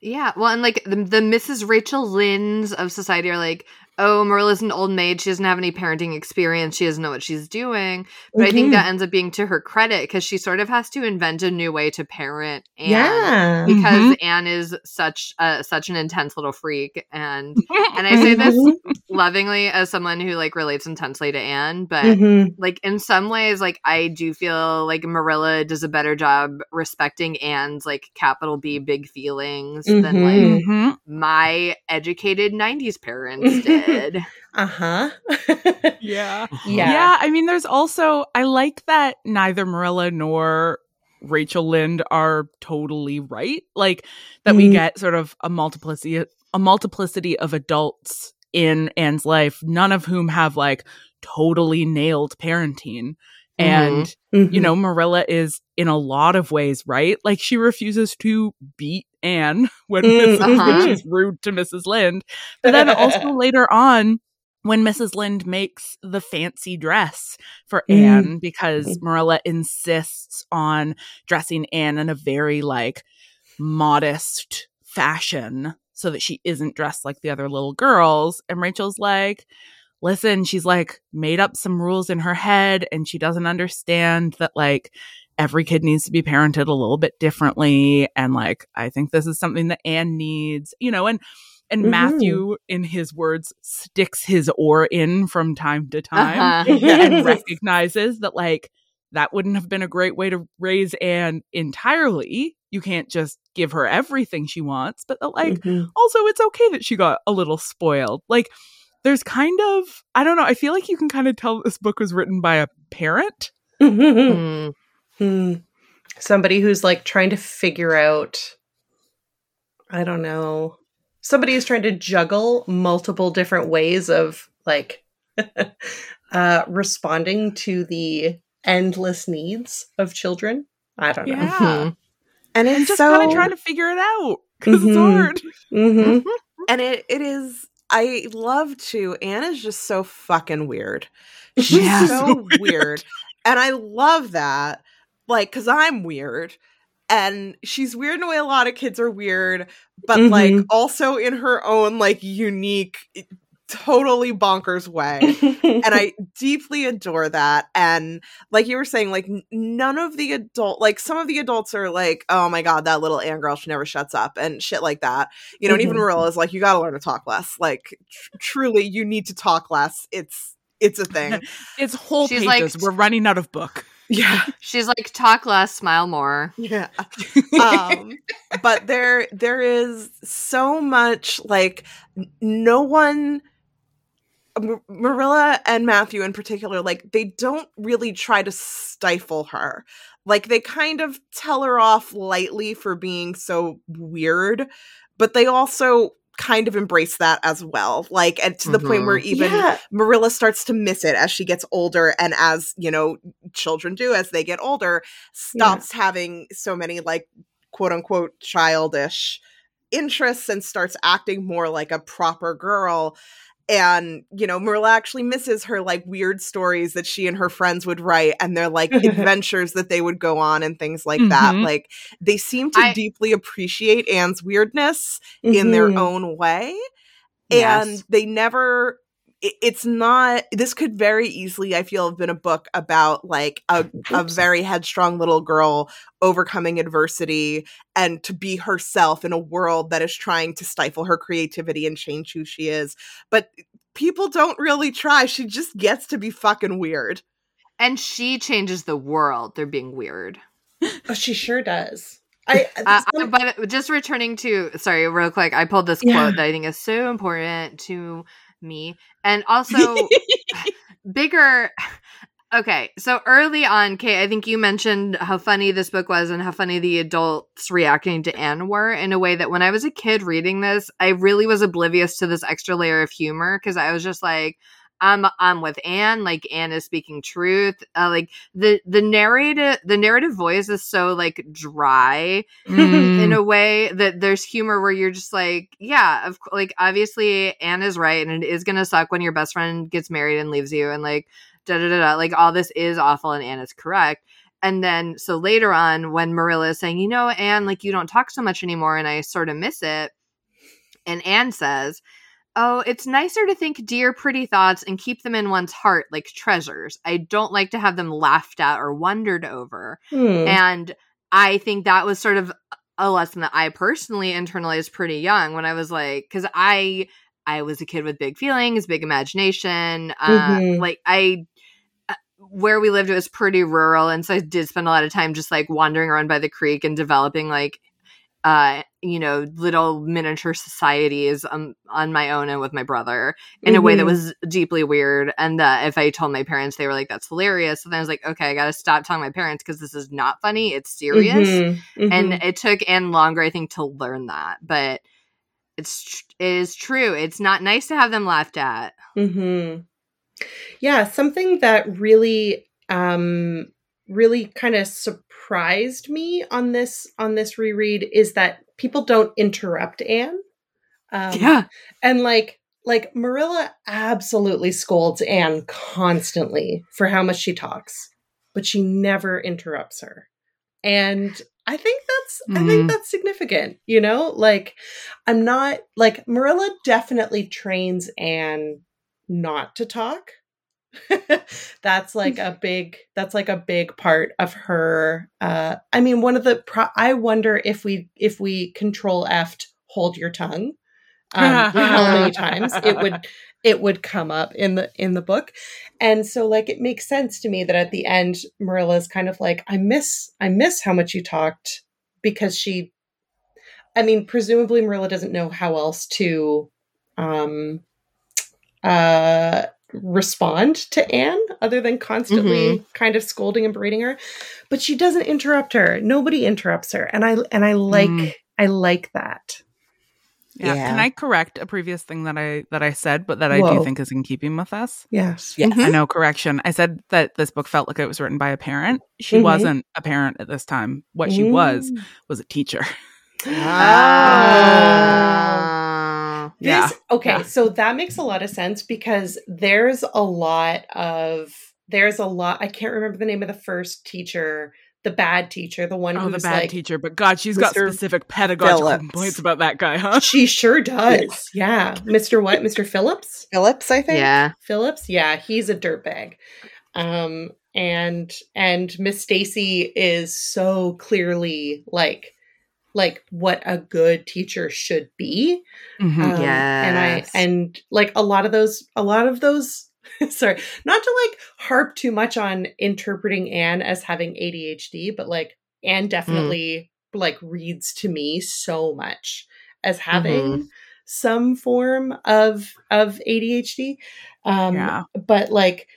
Yeah, well, and like the, the Mrs. Rachel Lyndes of society are like, oh, Marilla's an old maid. She doesn't have any parenting experience. She doesn't know what she's doing. But I think Mhm. that ends up being to her credit because she sort of has to invent a new way to parent. Anne yeah. Because Anne is such a, such an intense little freak, and and I say this Mhm. lovingly as someone who like relates intensely to Anne, but Mhm. like in some ways like i do feel like marilla does a better job respecting anne's like capital b big feelings than like Mhm. Mhm. my educated 90s parents did Uh-huh. Yeah. yeah. Yeah, I mean, there's also I like that neither Marilla nor Rachel Lynde are totally right. Like that we Mhm. get sort of a multiplicity a multiplicity of adults in Anne's life, none of whom have like totally nailed parenting. And Mhm. you know, Marilla is in a lot of ways right. Like she refuses to beat Anne when, Mm, uh-huh. she's rude to Mrs. Lynde. But then also later on, when Mrs. Lynde makes the fancy dress for Mm. Anne, because Marilla insists on dressing Anne in a very like modest fashion so that she isn't dressed like the other little girls. And Rachel's like, listen, she's like made up some rules in her head and she doesn't understand that like every kid needs to be parented a little bit differently. And like, I think this is something that Anne needs, you know, and and Mhm. Matthew, in his words, sticks his oar in from time to time Uh-huh. and recognizes that like that wouldn't have been a great way to raise Anne entirely. You can't just give her everything she wants, but that like Mhm. also it's okay that she got a little spoiled. Like there's kind of I don't know, I feel like you can kind of tell this book was written by a parent. Mhm. Mm. Hmm. Somebody who's like trying to figure out, I don't know, somebody who's trying to juggle multiple different ways of like uh, responding to the endless needs of children. I don't know. Yeah. Mhm. and And it's just so kind of trying to figure it out because Mhm. it's hard. Mm-hmm. and it it is I love to Anne is just so fucking weird. She's Yeah. so weird. And I love that. Like, cause I'm weird. And she's weird in a way a lot of kids are weird, but like Mhm. also in her own like unique, totally bonkers way. and I deeply adore that. And like you were saying, like none of the adult, like some of the adults are like, oh my god, that little Anne girl, she never shuts up and shit like that. You know, and even. Marilla is like, you got to learn to talk less. Like tr- truly, you need to talk less. It's it's a thing. It's whole She's like- pages. We're running out of book. Yeah, She's like, talk less, smile more. yeah. um, but there there is so much like no one. Mar- Marilla and Matthew in particular, like they don't really try to stifle her. Like they kind of tell her off lightly for being so weird, but they also kind of embrace that as well. Like and to the point where mm-hmm. even yeah. Marilla starts to miss it as she gets older and as, you know, children do as they get older, stops having so many like quote unquote childish interests and starts acting more like a proper girl. And, you know, Marilla actually misses her like weird stories that she and her friends would write and their like adventures that they would go on and things like that. Mhm. Like they seem to I- deeply appreciate Anne's weirdness in their Mhm. own way Yes. and they never it's not this could very easily i feel have been a book about like a, a very headstrong little girl overcoming adversity and to be herself in a world that is trying to stifle her creativity and change who she is but people don't really try she just gets to be fucking weird And she changes the world. They're being weird. Oh, she sure does. I, Uh, uh some- uh, but uh, just returning to sorry, real quick, I pulled this Yeah. quote that I think is so important to me, and also bigger. Okay, so early on, Kate, I think you mentioned how funny this book was and how funny the adults reacting to Anne were in a way that when I was a kid reading this, I really was oblivious to this extra layer of humor because I was just like, I'm I'm with Anne, like Anne is speaking truth. Uh, like the the narrative the narrative voice is so like dry Mm. in a way that there's humor where you're just like, yeah, of like obviously Anne is right, and it is gonna suck when your best friend gets married and leaves you, and like da da da da. Like all this is awful, and Anne is correct. And then so later on, when Marilla is saying, you know, Anne, like you don't talk so much anymore, and I sort of miss it, and Anne says. Oh, it's nicer to think dear, pretty thoughts and keep them in one's heart like treasures. I don't like to have them laughed at or wondered over. Hmm. And I think that was sort of a lesson that I personally internalized pretty young when I was like, because I I was a kid with big feelings, big imagination. Uh, Mhm. Like I, uh, where we lived, it was pretty rural, and so I did spend a lot of time just like wandering around by the creek and developing like, uh, you know, little miniature societies um, on my own and with my brother in a way that Mhm. was deeply weird. And that if I told my parents, they were like, "That's hilarious." So then I was like, "Okay, I got to stop telling my parents because this is not funny. It's serious." Mhm. And Mhm. it took Anne longer, I think, to learn that. But it's tr- it is true. It's not nice to have them laughed at. hmm Yeah, something that really, um, really kind of surprised me on this on this reread is that people don't interrupt Anne. Um, and like like Marilla absolutely scolds Anne constantly for how much she talks, but she never interrupts her. And I think that's I think Mhm. that's significant, you know? Like I'm not like Marilla definitely trains Anne not to talk. that's like a big that's like a big part of her uh I mean one of the pro- I wonder if we if we control F hold your tongue um, how many times it would it would come up in the in the book. And so like it makes sense to me that at the end marilla's kind of like i miss i miss how much you talked because she i mean presumably marilla doesn't know how else to um uh respond to anne other than constantly kind of scolding and berating her but she doesn't interrupt her nobody interrupts her and i and i like Mm. i like that Yeah. Yeah. Can I correct a previous thing that I that I said, but that I Whoa. do think is in keeping with us? Yes. Yes. Mhm. I know correction. I said that this book felt like it was written by a parent. She Mhm. wasn't a parent at this time. What she was Mm. was a teacher. Ah. This, Yeah. Okay, Yeah. so that makes a lot of sense because there's a lot of there's a lot. I can't remember the name of the first teacher, the bad teacher, the one Oh, who's the bad like teacher. But God, she's got specific pedagogical Phillips. complaints about that guy, huh? she sure does. Yeah, Mr. What? Mr. Phillips? Phillips, I think. Yeah. Phillips? Yeah, he's a dirtbag. Um, and and Miss Stacy is so clearly like like what a good teacher should be. Mhm. Um, and I and like a lot of those a lot of those sorry, not to like harp too much on interpreting Anne as having ADHD, but like Anne definitely like reads to me so much as having some form of of ADHD. Um Yeah. but like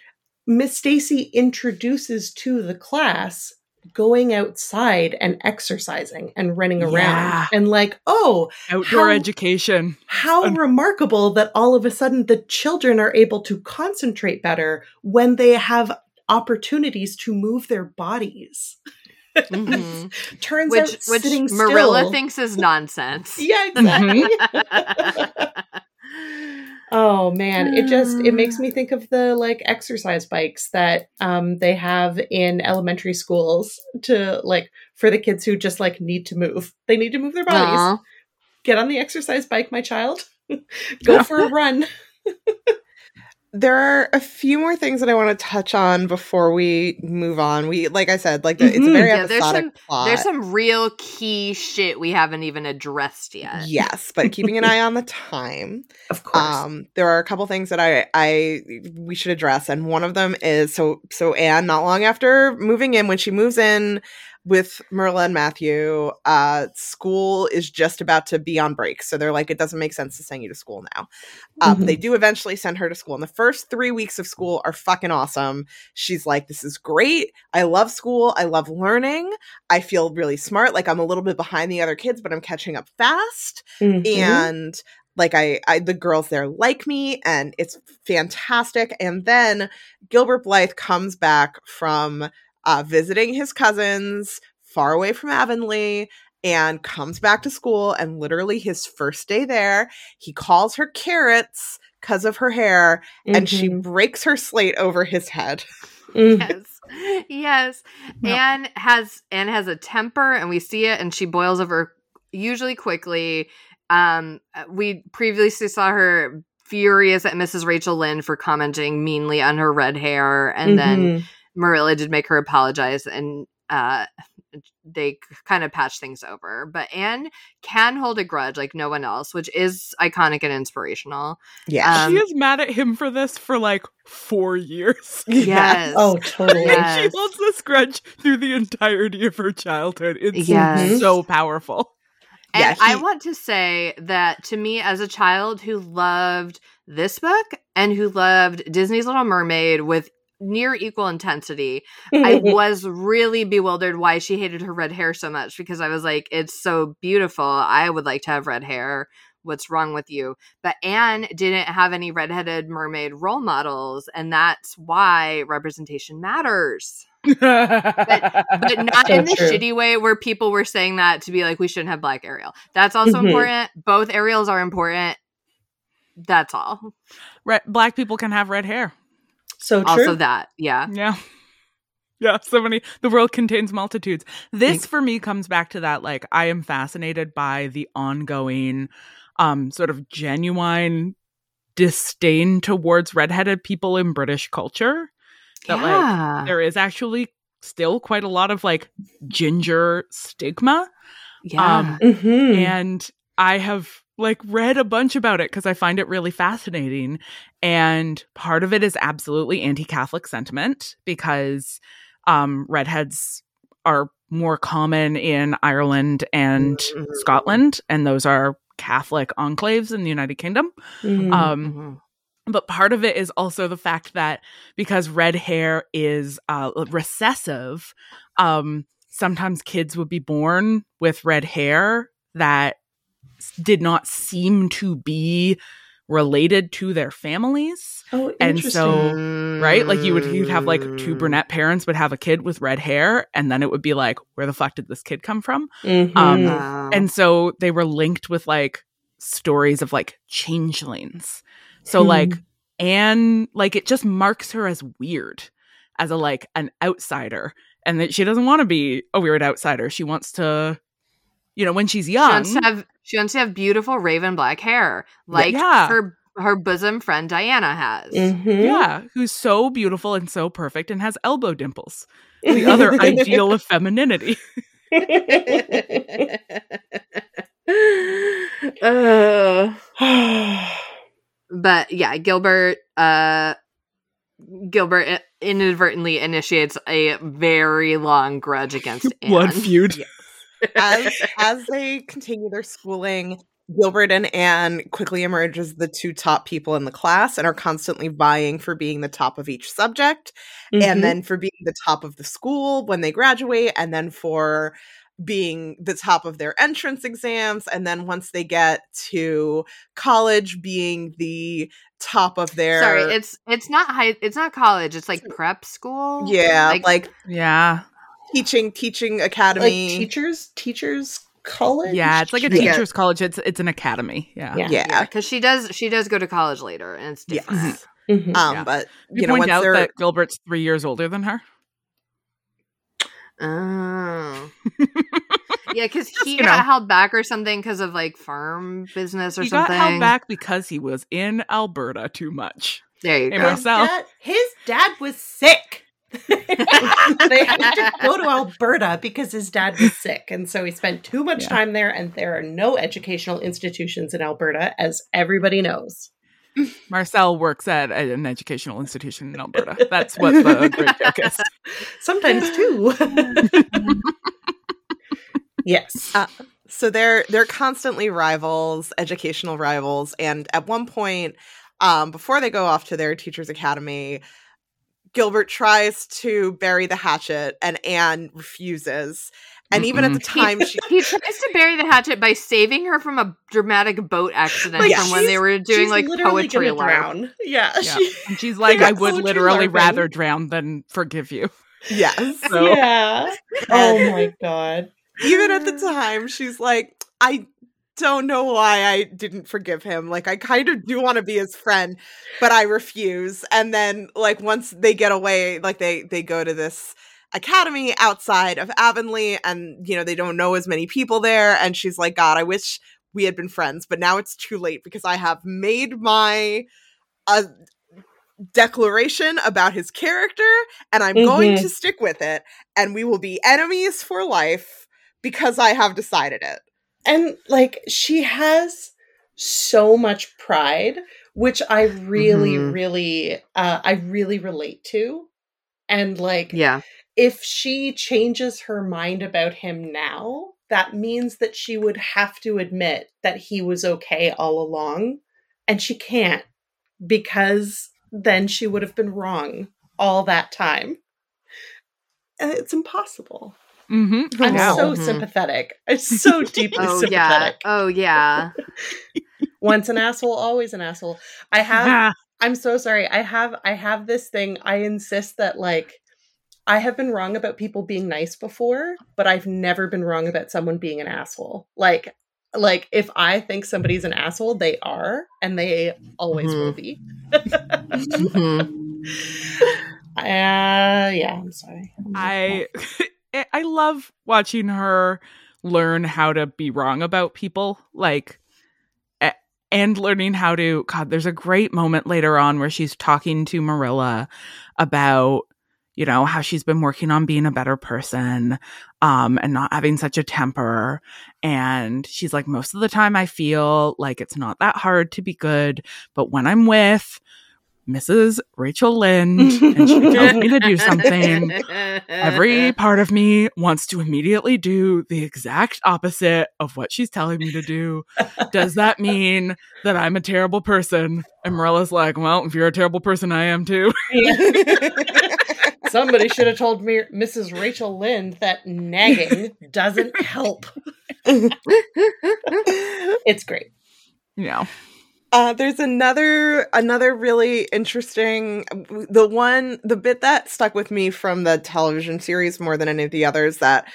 Miss Stacy introduces to the class going outside and exercising and running around Yeah. and like oh Outdoor how- education. how Un- remarkable that all of a sudden the children are able to concentrate better when they have opportunities to move their bodies. Mhm. Turns Which out which sitting Marilla still. thinks is nonsense. Yeah, exactly. oh man, it just it makes me think of the like exercise bikes that um they have in elementary schools to like for the kids who just like need to move. They need to move their bodies. Aw. Get on the exercise bike, my child. Go for a run. There are a few more things that I want to touch on before we move on. We, like I said, like the, it's a Mhm. very Yeah, there's episodic some- plot. There's some real key shit we haven't even addressed yet. yes, but keeping an eye on the time. Of course. Um, there are a couple things that I, I, we should address, and one of them is so, so Anne, not long after moving in, when she moves in with Marilla and Matthew, uh, school is just about to be on break, so they're like, it doesn't make sense to send you to school now. But Mhm. They do eventually send her to school, and the first three weeks of school are fucking awesome. She's like, this is great. I love school. I love learning. I feel really smart. Like I'm a little bit behind the other kids, but I'm catching up fast Mhm. and like I, I the girls there like me and it's fantastic and then gilbert blythe comes back from uh, visiting his cousins far away from avonlea and comes back to school and literally his first day there he calls her carrots because of her hair and she Mhm. breaks her slate over his head Mhm. yes yes Yep. anne has anne has a temper and we see it and she boils over usually quickly um we previously saw her furious at mrs rachel lynde for commenting meanly on her red hair and then Mhm. Marilla did make her apologize and uh they kind of patch things over but anne can hold a grudge like no one else which is iconic and inspirational yeah Um, she is mad at him for this for like four years. yes Oh, totally. Yeah. she holds this grudge through the entirety of her childhood. It's Yes. so powerful. And Yeah, I want to say that to me, as a child who loved this book and who loved Disney's Little Mermaid with near equal intensity, I was really bewildered why she hated her red hair so much because I was like, it's so beautiful. I would like to have red hair. What's wrong with you? But Anne didn't have any redheaded mermaid role models, and that's why representation matters. But not So in the true. shitty way where people were saying that to be like we shouldn't have black Ariel. That's also Mhm. important. Both Ariels are important. That's all. Red, black people can have red hair. So true. Also that, yeah. Yeah. Yeah, so many. The world contains multitudes. This for me comes back to that like I am fascinated by the ongoing um sort of genuine disdain towards redheaded people in British culture. That like yeah. there is actually still quite a lot of like ginger stigma. yeah. um, Mhm. and I have like read a bunch about it because I find it really fascinating. And part of it is absolutely anti-Catholic sentiment because um, redheads are more common in Ireland and Mhm. Scotland, and those are Catholic enclaves in the United Kingdom. Mhm. Um, Mhm. but part of it is also the fact that because red hair is uh, recessive, um, sometimes kids would be born with red hair that did not seem to be related to their families. Oh, And so- Right? Like you would you'd have like two Mm. brunette parents would have a kid with red hair and then it would be like where the fuck did this kid come from? Mhm. um, Oh. And so they were linked with like stories of like changelings. So Hmm. like Anne like it just marks her as weird as a like an outsider and that she doesn't want to be a weird outsider. She wants to you know when she's she young wants to have she wants to have beautiful raven black hair, like Yeah. her her bosom friend Diana has. Mhm. yeah, who's so beautiful and so perfect and has elbow dimples. The other ideal of femininity. Uh, but yeah, Gilbert uh Gilbert inadvertently initiates a very long grudge against Anne. Blood feud. As as they continue their schooling, Gilbert and Anne quickly emerge as the two top people in the class and are constantly vying for being the top of each subject Mhm. and then for being the top of the school when they graduate and then for being the top of their entrance exams and then once they get to college being the top of their Sorry, it's it's not high it's not college, it's like prep school. yeah like, Yeah. Teaching teaching like academy teachers, teachers college. Yeah, it's like a Yeah. teacher's college. It's it's an academy. Yeah. Yeah. yeah, because she does she does go to college later and it's Yes. different. Mhm. um Yeah. but You, you know point once out they're that Gilbert's three years older than her. Oh. yeah, because he you got know. held back or something because of like farm business or he something. got held back because he was in Alberta too much. There you Hey, go. Marcelle. Dad- his dad was sick. they had to go to Alberta because his dad was sick. And so he spent too much Yeah. time there, and there are no educational institutions in Alberta, as everybody knows. Marcelle works at an educational institution in Alberta. That's what the great joke is. Sometimes two. yes. Uh, so they're they're constantly rivals, educational rivals, and at one point, um, before they go off to their teachers' academy, Gilbert tries to bury the hatchet, and Anne refuses. And even at the time, she He tries to bury the hatchet by saving her from a dramatic boat accident Like, from when they were doing like poetry drown. Yeah. Yeah. she- she's like, I would literally larping. rather drown than forgive you. yes, So- yeah. Oh my god. even at the time, she's like, I don't know why I didn't forgive him. Like, I kind of do want to be his friend, but I refuse. And then, like, once they get away, like they they go to this academy outside of Avonlea, and you know they don't know as many people there. And she's like, God, I wish we had been friends, but now it's too late because I have made my uh, declaration about his character, and I'm going Mhm. to stick with it. And we will be enemies for life because I have decided it. And like she has so much pride, which I really, Mhm. really uh I really relate to. And like Yeah. if she changes her mind about him now, that means that she would have to admit that he was okay all along. And she can't because then she would have been wrong all that time. And it's impossible. Mm-hmm. I'm know. so Mhm. sympathetic. I'm so deeply Oh yeah. sympathetic. Oh yeah. Once an asshole, always an asshole. I have I'm so sorry. I have I have this thing. I insist that like I have been wrong about people being nice before, but I've never been wrong about someone being an asshole. Like like if I think somebody's an asshole, they are and they always will be. Mhm. Uh yeah, I'm sorry. I I love watching her learn how to be wrong about people like and learning how to god there's a great moment later on where she's talking to Marilla about you know how she's been working on being a better person um and not having such a temper. And she's like most of the time I feel like it's not that hard to be good but when I'm with Mrs. Rachel Lynde and she tells me to do something Every part of me wants to immediately do the exact opposite of what she's telling me to do. Does that mean that I'm a terrible person? And Marilla's like, well, if you're a terrible person, I am too. Somebody should have told me Mrs. Rachel Lynde that nagging doesn't help. it's great. Yeah. Uh, there's another another really interesting the one the bit that stuck with me from the television series more than any of the others that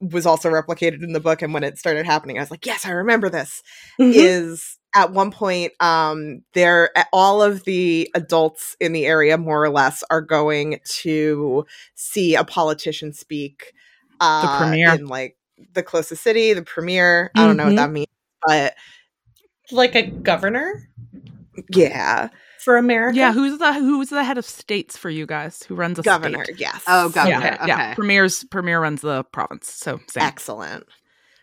was also replicated in the book and when it started happening I was like yes I remember this Mhm. is at one point um there all of the adults in the area more or less are going to see a politician speak uh premier. in like the closest city the premier I don't know what Mhm. that means but like a governor yeah for America. Yeah, who's the who's the head of states for you guys? Who runs a governor state? yes Oh, governor. Yeah, Okay. yeah. Premier's premier runs the province. So same. excellent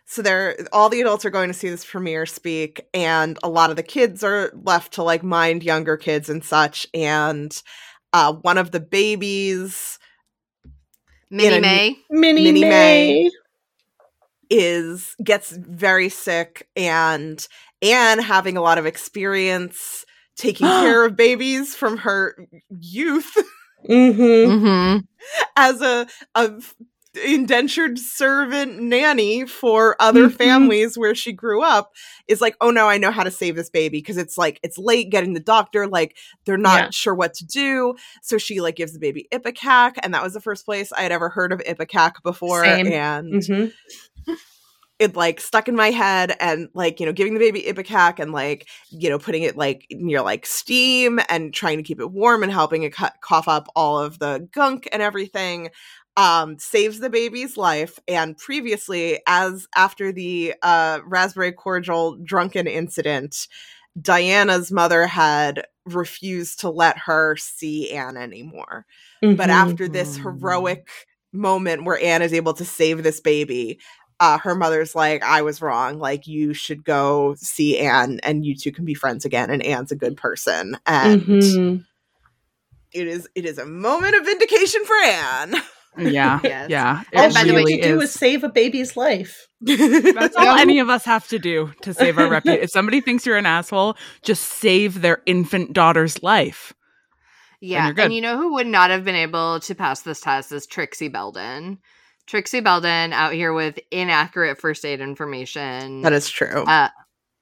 so they're all the adults are going to see this premier speak and a lot of the kids are left to like mind younger kids and such and uh one of the babies Minnie a- May. Minnie, Minnie May. May. is gets very sick and Anne having a lot of experience taking care of babies from her youth Mm-hmm. Mm-hmm. as a, a f- indentured servant nanny for other Mhm. families where she grew up is like oh no i know how to save this baby because it's like it's late getting the doctor like they're not Yeah. sure what to do so she like gives the baby ipecac and that was the first place i had ever heard of ipecac before Same. and Mm-hmm. It like stuck in my head and like you know giving the baby ipecac and like you know putting it like near like steam and trying to keep it warm and helping it cut, cough up all of the gunk and everything um saves the baby's life. And previously as after the uh raspberry cordial drunken incident diana's mother had refused to let her see anne anymore. But after this heroic moment where Anne is able to save this baby, uh, her mother's like, I was wrong. Like, you should go see Anne and you two can be friends again. And Anne's a good person. And Mhm. it is it is a moment of vindication for Anne. Yeah, Yes. yeah. It all And by she the way, had really to do is. is save a baby's life. That's all any of us have to do to save our reputation. If somebody thinks you're an asshole, just save their infant daughter's life. Yeah, you're and you know who would not have been able to pass this test is Trixie Belden. Trixie Belden out here with inaccurate first aid information. that is true. uh,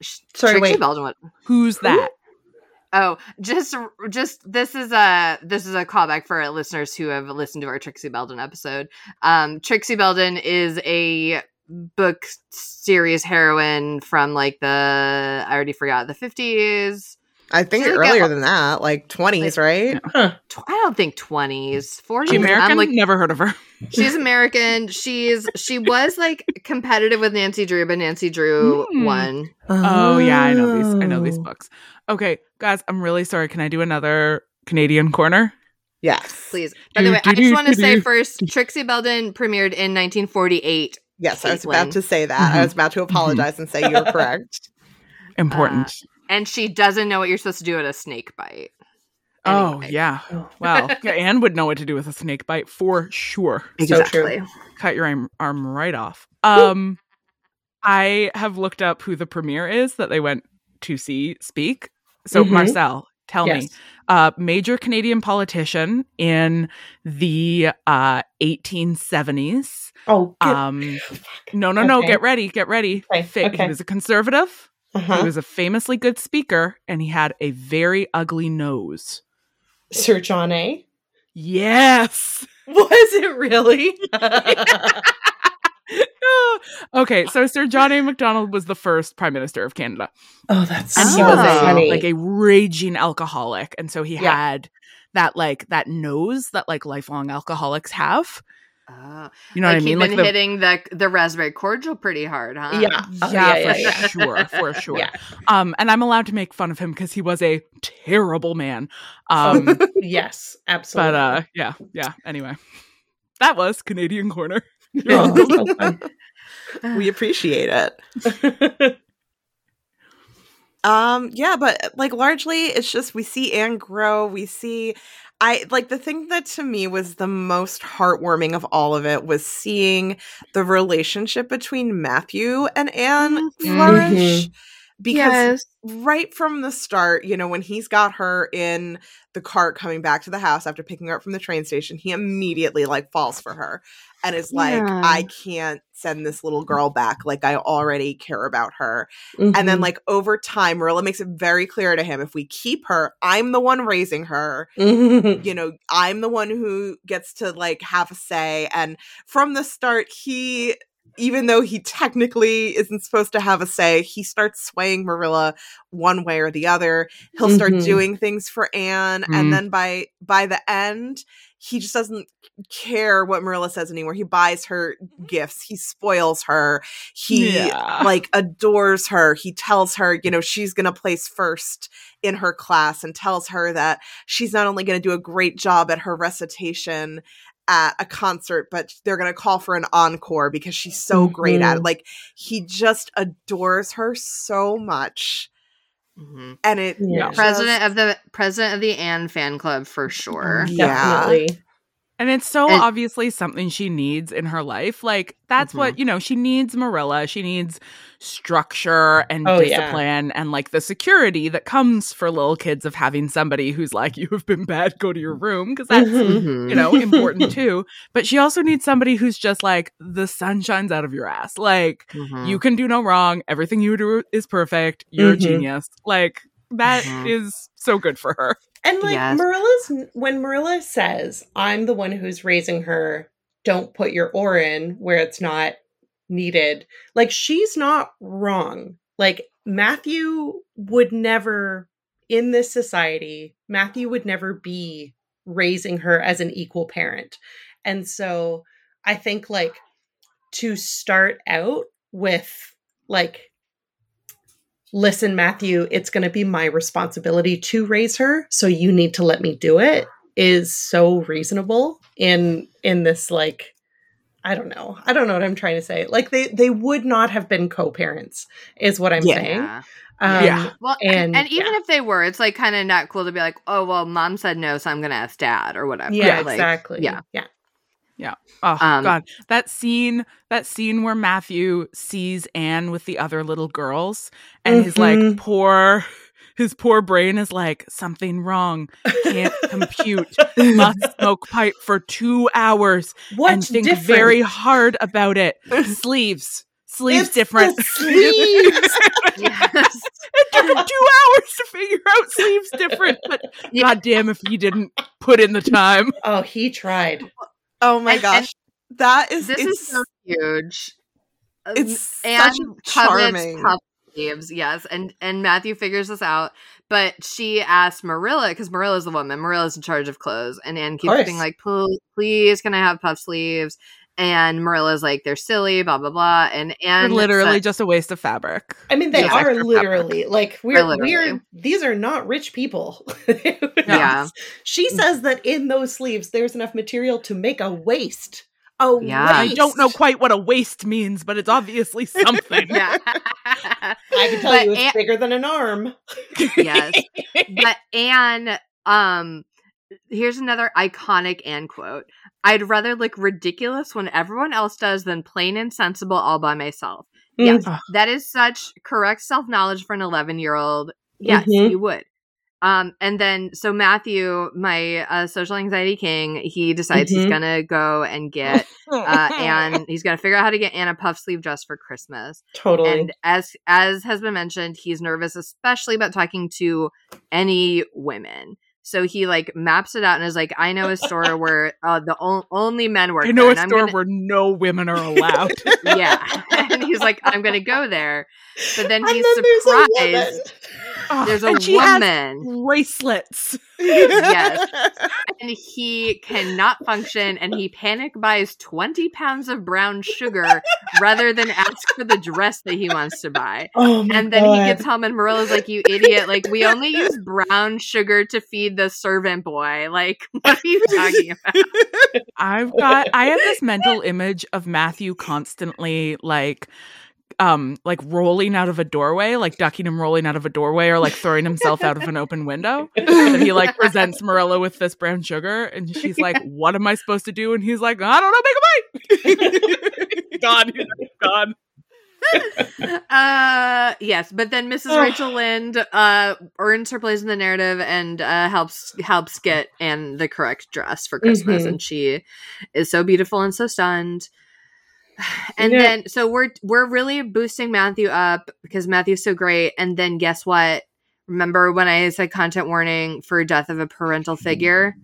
Sorry, Trixie wait. Belden. Would, Who's that? oh, just just this is a this is a callback for our listeners who have listened to our Trixie Belden episode. Um, Trixie Belden is a book series heroine from like the I already forgot the fifties. I think she's like earlier a- than that, like 20s, right? Tw- I don't think twenties, forties. She American? I'm like Never heard of her. She's American. She's she was like competitive with Nancy Drew, but Nancy Drew Hmm. won. Oh yeah, I know these. I know these Oh. books. Okay, guys, I'm really sorry. Can I do another Canadian corner? Yes. Please. By the way, I just want to say first, Trixie Belden premiered in 1948. Yes, I was about to say that. I Mhm. was about to apologize and say you're correct. Important. And she doesn't know what you're supposed to do at a snake bite. oh yeah. Oh. Wow. Anne would know what to do with a snake bite for sure. So. Exactly. Cut your arm, arm right off. Um, I have looked up who the premier is that they went to see speak. So Mhm. Marcelle, tell me, Yes. uh, major Canadian politician in the uh 1870s. Oh, good. Um, no, no, no. Get ready. Get ready. Okay, Fa- okay. He was a conservative. He uh-huh. was a famously good speaker, and he had a very ugly nose. Sir John A. Yes. Was it really? okay, so Sir John A. Macdonald was the first Prime Minister of Canada. oh, that's And so he was a, funny. like a raging alcoholic. And so he Yeah. had that like that nose that like lifelong alcoholics have. Oh. You know like what I mean? he'd Like been the hitting the the raspberry cordial pretty hard, huh? yeah. Oh, yeah, yeah, for yeah, yeah. sure, for sure. Yeah. Um, and I'm allowed to make fun of him because he was a terrible man. Um, yes, absolutely. but uh, yeah, yeah. Anyway, that was Canadian Corner. Oh, so we appreciate it. Um, yeah, but like largely it's just we see Anne grow. We see I like the thing that to me was the most heartwarming of all of it was seeing the relationship between Matthew and Anne Mhm. flourish because right from the start, you know, when he's got her in the cart coming back to the house after picking her up from the train station, he immediately like falls for her and is like, Yeah. I can't send this little girl back. Like, I already care about her. And Mm-hmm. then, like, over time, Marilla makes it very clear to him if we keep her, I'm the one raising her. You know, I'm the one who gets to like have a say. And from the start, he. Even though he technically isn't supposed to have a say, he starts swaying Marilla one way or the other he'll start Mhm. doing things for Anne Mhm. and then by by the end he just doesn't care what Marilla says anymore. He buys her gifts, he spoils her, he Yeah. like adores her. He tells her, you know, she's going to place first in her class and tells her that she's not only going to do a great job at her recitation at a concert, but they're going to call for an encore because she's so great at it. Mhm. Like he just adores her so much Mhm. and it Yeah. President of the president of the Anne fan club for sure. Yeah. Definitely. And it's so And- obviously something she needs in her life. Like that's Mm-hmm. what, you know, she needs Marilla. She needs structure and Oh, yeah. discipline and like the security that comes for little kids of having somebody who's like, you have been bad, go to your room. Cause that's, Mhm. Mhm. you know, important too. But she also needs somebody who's just like, the sun shines out of your ass. Like, Mhm. you can do no wrong. Everything you do is perfect. You're a Mhm. genius. Like, that is so good for her. And like Yes. Marilla's when Marilla says, I'm the one who's raising her, don't put your oar in where it's not needed. Like she's not wrong. Like Matthew would never in this society, Matthew would never be raising her as an equal parent. And so I think like to start out with like listen matthew it's going to be my responsibility to raise her so you need to let me do it is so reasonable in in this like i don't know i don't know what i'm trying to say like they they would not have been co-parents is what i'm Yeah. saying Yeah. um, Yeah. Well, and, And, and even yeah. if they were, it's like kind of not cool to be like, oh, well, mom said no, so I'm going to ask dad or whatever. yeah Like, exactly yeah. yeah Oh Um, god, that scene, that scene where Matthew sees Anne with the other little girls and his like Mhm. poor his poor brain is like something wrong. Can't compute. Must smoke pipe for 2 hours what's and think different? very hard about it. Sleeves. Sleeves It's different. sleeves Yes. it took him 2 hours to figure out sleeves different, but Yeah. god damn if he didn't put in the time. oh he tried Oh my And- gosh. that is This it's is so huge. Um, it's Anne such charming puff sleeves, yes, and and Matthew figures this out, but she asks Marilla because Marilla's the woman. Marilla's in charge of clothes, and Anne keeps being like, "Please, can I have puff sleeves?" And Marilla's like, "They're silly, blah blah blah." And They're Anne literally said- just a waste of fabric. I mean, they Yeah. are Extra literally like we're literally. we're these are not rich people. Yeah. She says that in those sleeves there's enough material to make a waist. Oh, Yeah. I don't know quite what a waist means, but it's obviously something. yeah. I can tell But you it's Anne- bigger than an arm. yes. but Anne, um, here's another iconic Anne quote. I'd rather look ridiculous when everyone else does than plain and sensible all by myself. Yes, Mm. that is such correct self knowledge for an 11 year old. Yes, Mhm. you would. Um, and then so Matthew, my uh, social anxiety king, he decides he's Mhm. gonna go and get uh, Anne. He's gonna figure out how to get Anne a puff sleeve dress for Christmas. Totally. And as as has been mentioned, he's nervous, especially about talking to any women. So he like maps it out and is like, I know a store where uh, the o- only men work. I know there, a store gonna- where no women are allowed. yeah, and he's like, I'm gonna go there. But then And he's then there's a surprised. woman. Oh, There's a and she has woman, bracelets. Yes. and he cannot function, and he panic buys 20 pounds of brown sugar rather than ask for the dress that he wants to buy. Oh my And then God. he gets home, and Marilla's like, "You idiot! Like, we only use brown sugar to feed the servant boy. Like, what are you talking about?" I've got I have this mental image of Matthew constantly like um like rolling out of a doorway, like ducking him rolling out of a doorway or like throwing himself out of an open window. And he like presents Marilla with this brown sugar and she's like, What am I supposed to do? And he's like, I don't know, make a bite. God, he's gone. uh yes but then mrs rachel lynde uh earns her place in the narrative and uh helps helps get anne the correct dress for christmas Mhm. and she is so beautiful and so stunned and Yeah. then so we're we're really boosting matthew up because matthew's so great and then guess what remember when i said content warning for death of a parental figure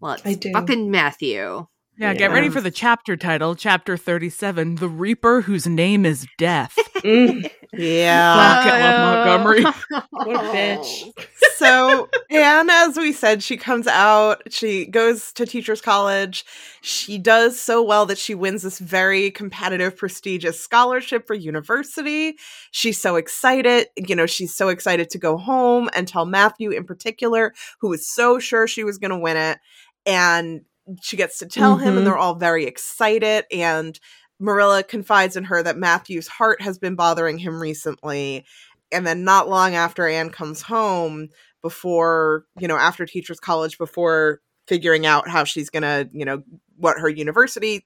well I it's do. fucking matthew Yeah, get ready for the chapter title, chapter 37, The Reaper Whose Name is Death. Mm, Yeah. Fuck it, love Montgomery. what a bitch. so Anne, as we said, she comes out, she goes to teachers college. She does so well that she wins this very competitive, prestigious scholarship for university. She's so excited. You know, she's so excited to go home and tell Matthew in particular, who was so sure she was gonna win it. And she gets to tell him, Mhm. and they're all very excited. And Marilla confides in her that Matthew's heart has been bothering him recently. And then, not long after Anne comes home, before, you know, after teachers college, before figuring out how she's gonna, you know, what her university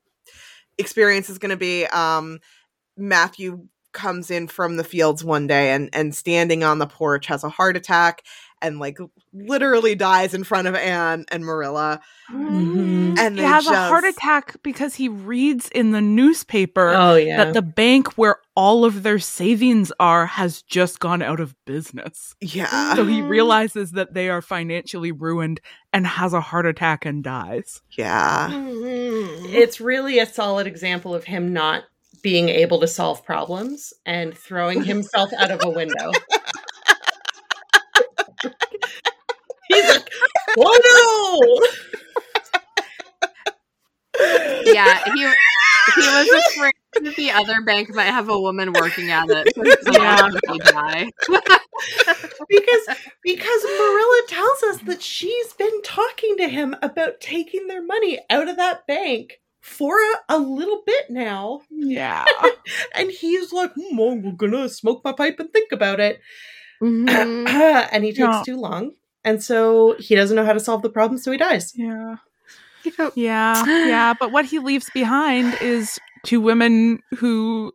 experience is gonna be, um, Matthew comes in from the fields one day and and standing on the porch has a heart attack and like literally dies in front of Anne and Marilla. Mhm. And he they has a heart attack because he reads in the newspaper Oh yeah. that the bank where all of their savings are has just gone out of business. Yeah. So he realizes that they are financially ruined and has a heart attack and dies. Yeah. it's really a solid example of him not being able to solve problems and throwing himself out of a window. like, no! yeah, he he was afraid that the other bank might have a woman working at it. So Yeah. yeah. die. Because because Marilla tells us that she's been talking to him about taking their money out of that bank for a, a little bit now. Yeah. And he's like, hmm, I'm gonna smoke my pipe and think about it. Mhm. and he takes Yeah. too long. And so he doesn't know how to solve the problem, so he dies. yeah. Yep. Yeah. Yeah. But what he leaves behind is two women who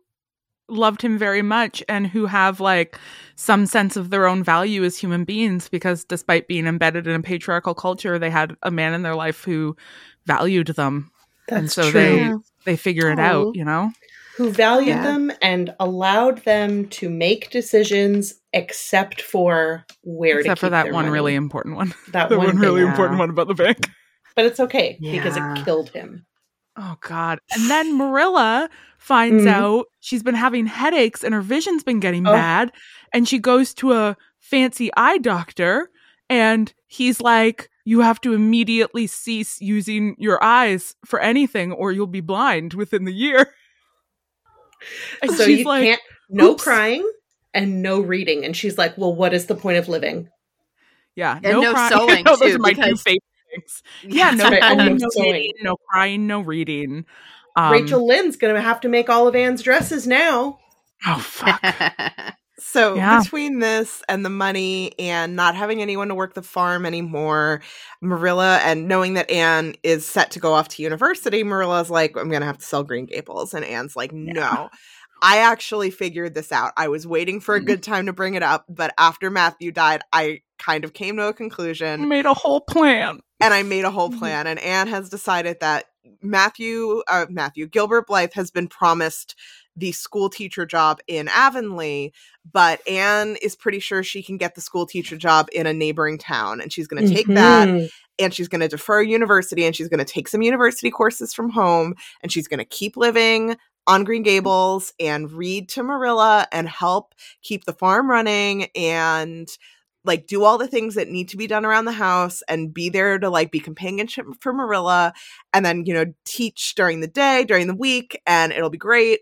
loved him very much and who have like some sense of their own value as human beings because despite being embedded in a patriarchal culture, they had a man in their life who valued them. That's and so true. they they figure it Aw. out, you know? Who valued Yeah. them and allowed them to make decisions except for where to Except for that one money. really important one. that the one, one really yeah. important one about the bank. But it's okay because it killed him. Oh God! And then Marilla finds Mhm. out she's been having headaches and her vision's been getting Oh. bad, and she goes to a fancy eye doctor, and he's like, "You have to immediately cease using your eyes for anything, or you'll be blind within the year." And so she's you like, can't no "Oops." crying and no reading. And she's like, Well, what is the point of living? "Yeah, And no crying." sewing, No, those too, are my two favorite things. Yeah, no, right, sewing, no no reading, no crying, no reading. Um, Rachel Lynde's gonna have to make all of Anne's dresses now. Oh fuck! So Yeah. between this and the money and not having anyone to work the farm anymore, Marilla and knowing that Anne is set to go off to university, Marilla's like, I'm gonna have to sell Green Gables. And Anne's like, No. I actually figured this out. I was waiting for a good time to bring it up, but after Matthew died, I kind of came to a conclusion made a whole plan. and I made a whole Mhm. plan. And Anne has decided that Matthew, uh, Matthew Gilbert Blythe has been promised the school teacher job in Avonlea, but Anne is pretty sure she can get the school teacher job in a neighboring town, and she's going to take that Mhm. and she's going to defer university and she's going to take some university courses from home and she's going to keep living on Green Gables and read to Marilla and help keep the farm running and like do all the things that need to be done around the house and be there to like be companionship for Marilla and then you know teach during the day during the week and it'll be great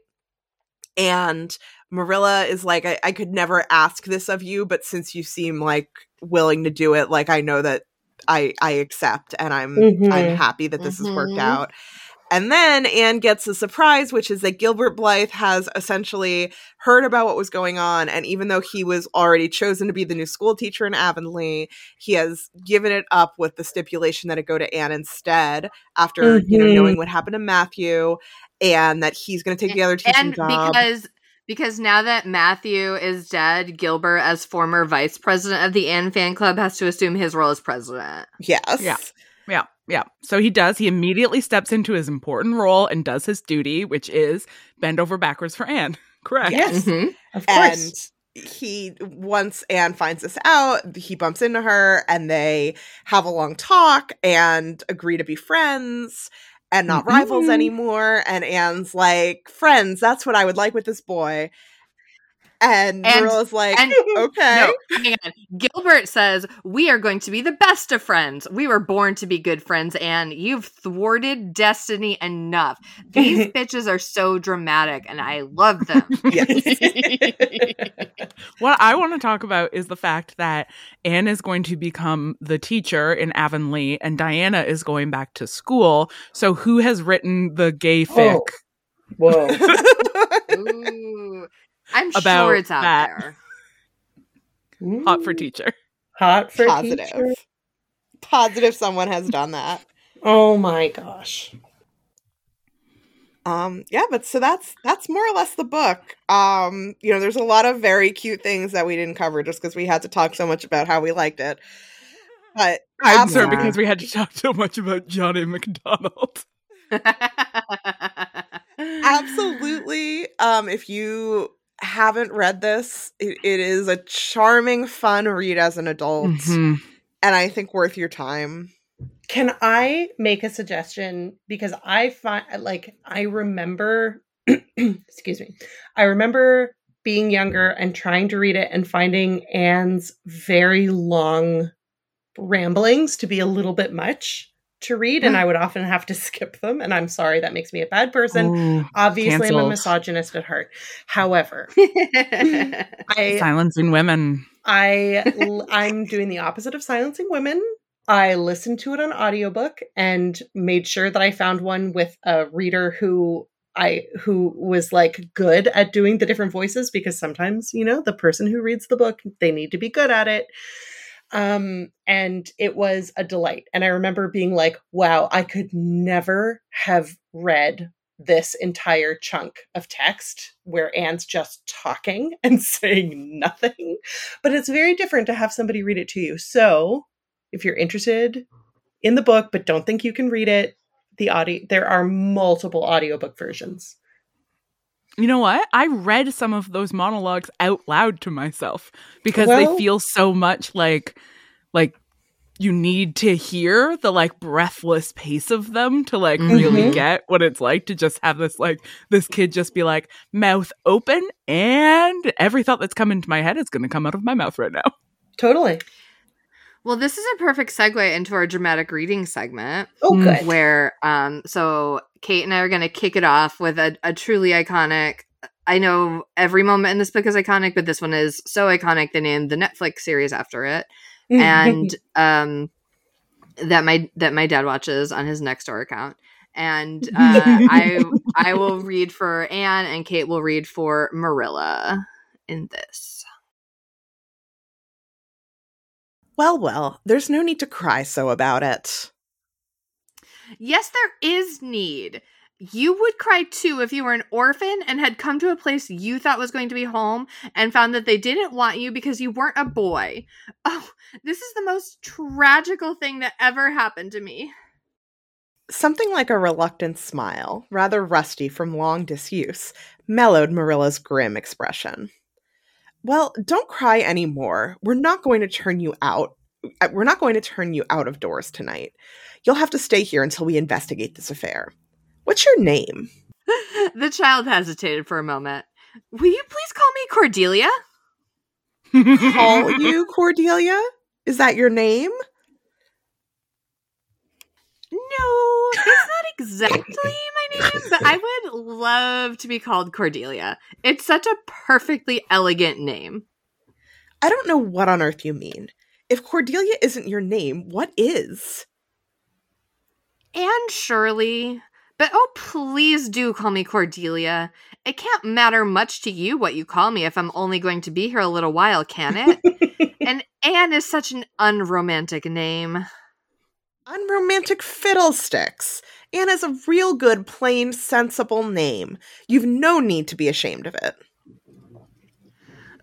and Marilla is like I, I could never ask this of you but since you seem like willing to do it like I know that I I accept and I'm I'm Mhm. happy that this has worked Mhm. out and then Anne gets a surprise, which is that Gilbert Blythe has essentially heard about what was going on. And even though he was already chosen to be the new school teacher in Avonlea, he has given it up with the stipulation that it go to Anne instead after, you know, knowing what happened to Matthew and that he's going to take the other teaching and job. because Because now that Matthew is dead, Gilbert, as former vice president of the Anne fan club, has to assume his role as president. Yes. Yeah. Yeah, yeah. So he does. He immediately steps into his important role and does his duty, which is bend over backwards for Anne. Correct. Yes, Mhm. of course. And he once Anne finds this out, he bumps into her and they have a long talk and agree to be friends and not rivals Mhm. anymore. And Anne's like, friends, that's what I would like with this boy. And, And- Marilla's like, and- okay. No, hang on. Gilbert says, We are going to be the best of friends. We were born to be good friends, and you've thwarted destiny enough. These bitches are so dramatic, and I love them. What I want to talk about is the fact that Anne is going to become the teacher in Avonlea and Diana is going back to school. So who has written the gay oh. fic? Oh. Whoa. Ooh. I'm About sure it's out that. there. Hot for teacher. Hot for Positive. teacher. Positive someone has done that. Oh my gosh. Um, yeah, but so that's that's more or less the book. Um, you know, there's a lot of very cute things that we didn't cover just because we had to talk so much about how we liked it. But I'm sorry because we had to talk so much about Johnny Macdonald. absolutely. Um, if you haven't read this, it, it is a charming, fun read as an adult, Mhm. and I think worth your time. Can I make a suggestion? Because I find, like, I remember, excuse me, I remember being younger and trying to read it and finding Anne's very long ramblings to be a little bit much to read. And I would often have to skip them. And I'm sorry, that makes me a bad person. Ooh, Obviously, I'm a misogynist at heart. However, I silencing women. I, I'm doing the opposite of silencing women. I listened to it on audiobook and made sure that I found one with a reader who I who was like good at doing the different voices because sometimes, you know, the person who reads the book, they need to be good at it. Um and it was a delight. And I remember being like, wow, I could never have read this entire chunk of text where Anne's just talking and saying nothing. But it's very different to have somebody read it to you. So, if you're interested in the book but don't think you can read it, the audio there are multiple audiobook versions. You know what? I read some of those monologues out loud to myself because Well- they feel so much like like you need to hear the like breathless pace of them to like really Mhm. get what it's like to just have this like this kid just be like mouth open and every thought that's come into my head is going to come out of my mouth right now. Totally. Well, this is a perfect segue into our dramatic reading segment. Oh, Mm. good. where um so Kate and I are gonna kick it off with a, a truly iconic I know every moment in this book is iconic, but this one is so iconic they named the Netflix series after it. And um that my that my dad watches on his next door account. And uh, I I will read for Anne and Kate will read for Marilla in this. Well, well, there's no need to cry so about it. Yes, there is need. You would cry too if you were an orphan and had come to a place you thought was going to be home and found that they didn't want you because you weren't a boy. Oh, this is the most tragical thing that ever happened to me. Something like a reluctant smile, rather rusty from long disuse, mellowed Marilla's grim expression. Well, don't cry anymore. We're not going to turn you out. uh, We're not going to turn you out of doors tonight. You'll have to stay here until we investigate this affair. What's your name? the child hesitated for a moment. Will you please call me Cordelia? Call you Cordelia? Is that your name? No, it's not exactly my name, but I would love to be called Cordelia. It's such a perfectly elegant name. I don't know what on earth you mean. If Cordelia isn't your name, what is? Anne Shirley. But oh, please do call me Cordelia. It can't matter much to you what you call me if I'm only going to be here a little while, can it? and Anne is such an unromantic name. Unromantic fiddlesticks. Anne is a real good, plain, sensible name. You've no need to be ashamed of it.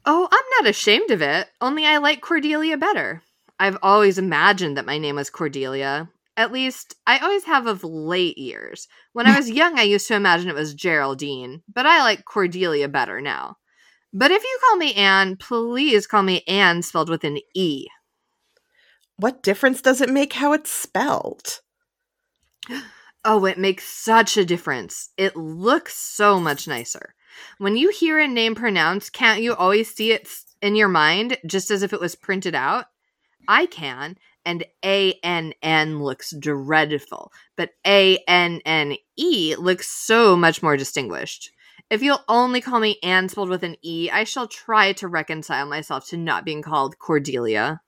Oh, I'm not ashamed of it, only I like Cordelia better. I've always imagined that my name was Cordelia. At least, I always have of late years. When I was young, I used to imagine it was Geraldine, but I like Cordelia better now. But if you call me Anne, please call me Anne spelled with an E. What difference does it make how it's spelled? Oh, it makes such a difference. It looks so much nicer. When you hear a name pronounced, can't you always see it in your mind just as if it was printed out? I can, and A N N looks dreadful, but A N N E looks so much more distinguished. If you'll only call me Anne spelled with an E, I shall try to reconcile myself to not being called Cordelia.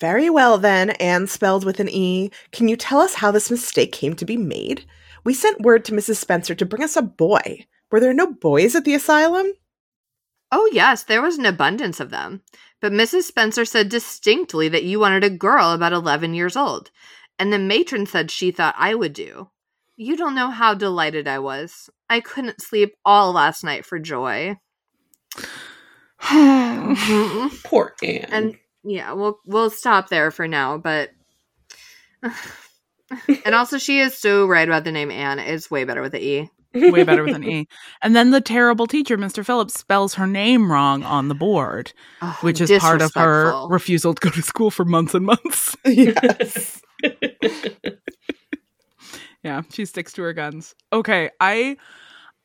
Very well, then, Anne spelled with an E. Can you tell us how this mistake came to be made? We sent word to Mrs. Spencer to bring us a boy. Were there no boys at the asylum? Oh, yes, there was an abundance of them. But Mrs. Spencer said distinctly that you wanted a girl about 11 years old. And the matron said she thought I would do. You don't know how delighted I was. I couldn't sleep all last night for joy. Poor Anne. And yeah, we'll we'll stop there for now, but and also she is so right about the name Anne. It's way better with the E. Way better with an E. And then the terrible teacher, Mr. Phillips, spells her name wrong on the board, Oh, which is part of her refusal to go to school for months and months. yes. Yeah, she sticks to her guns. Okay, I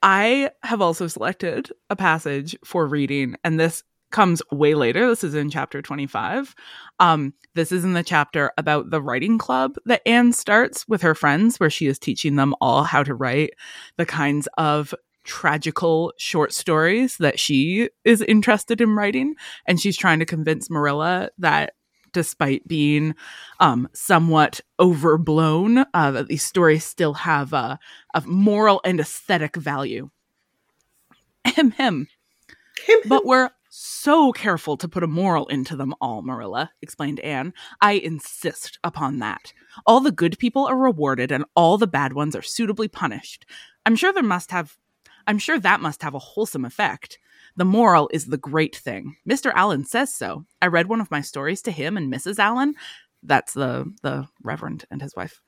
I have also selected a passage for reading and this comes way later. This is in chapter 25. Um this is in the chapter about the writing club that Anne starts with her friends where she is teaching them all how to write the kinds of tragical short stories that she is interested in writing and she's trying to convince Marilla that despite being um, somewhat overblown, uh, that these stories still have a, a moral and aesthetic value. Ahem, hem. But we're so careful to put a moral into them all, Marilla, explained Anne. I insist upon that. All the good people are rewarded and all the bad ones are suitably punished. I'm sure there must have I'm sure that must have a wholesome effect. The moral is the great thing. Mr. Allan says so. I read one of my stories to him and Mrs. Allan. That's the the Reverend and his wife.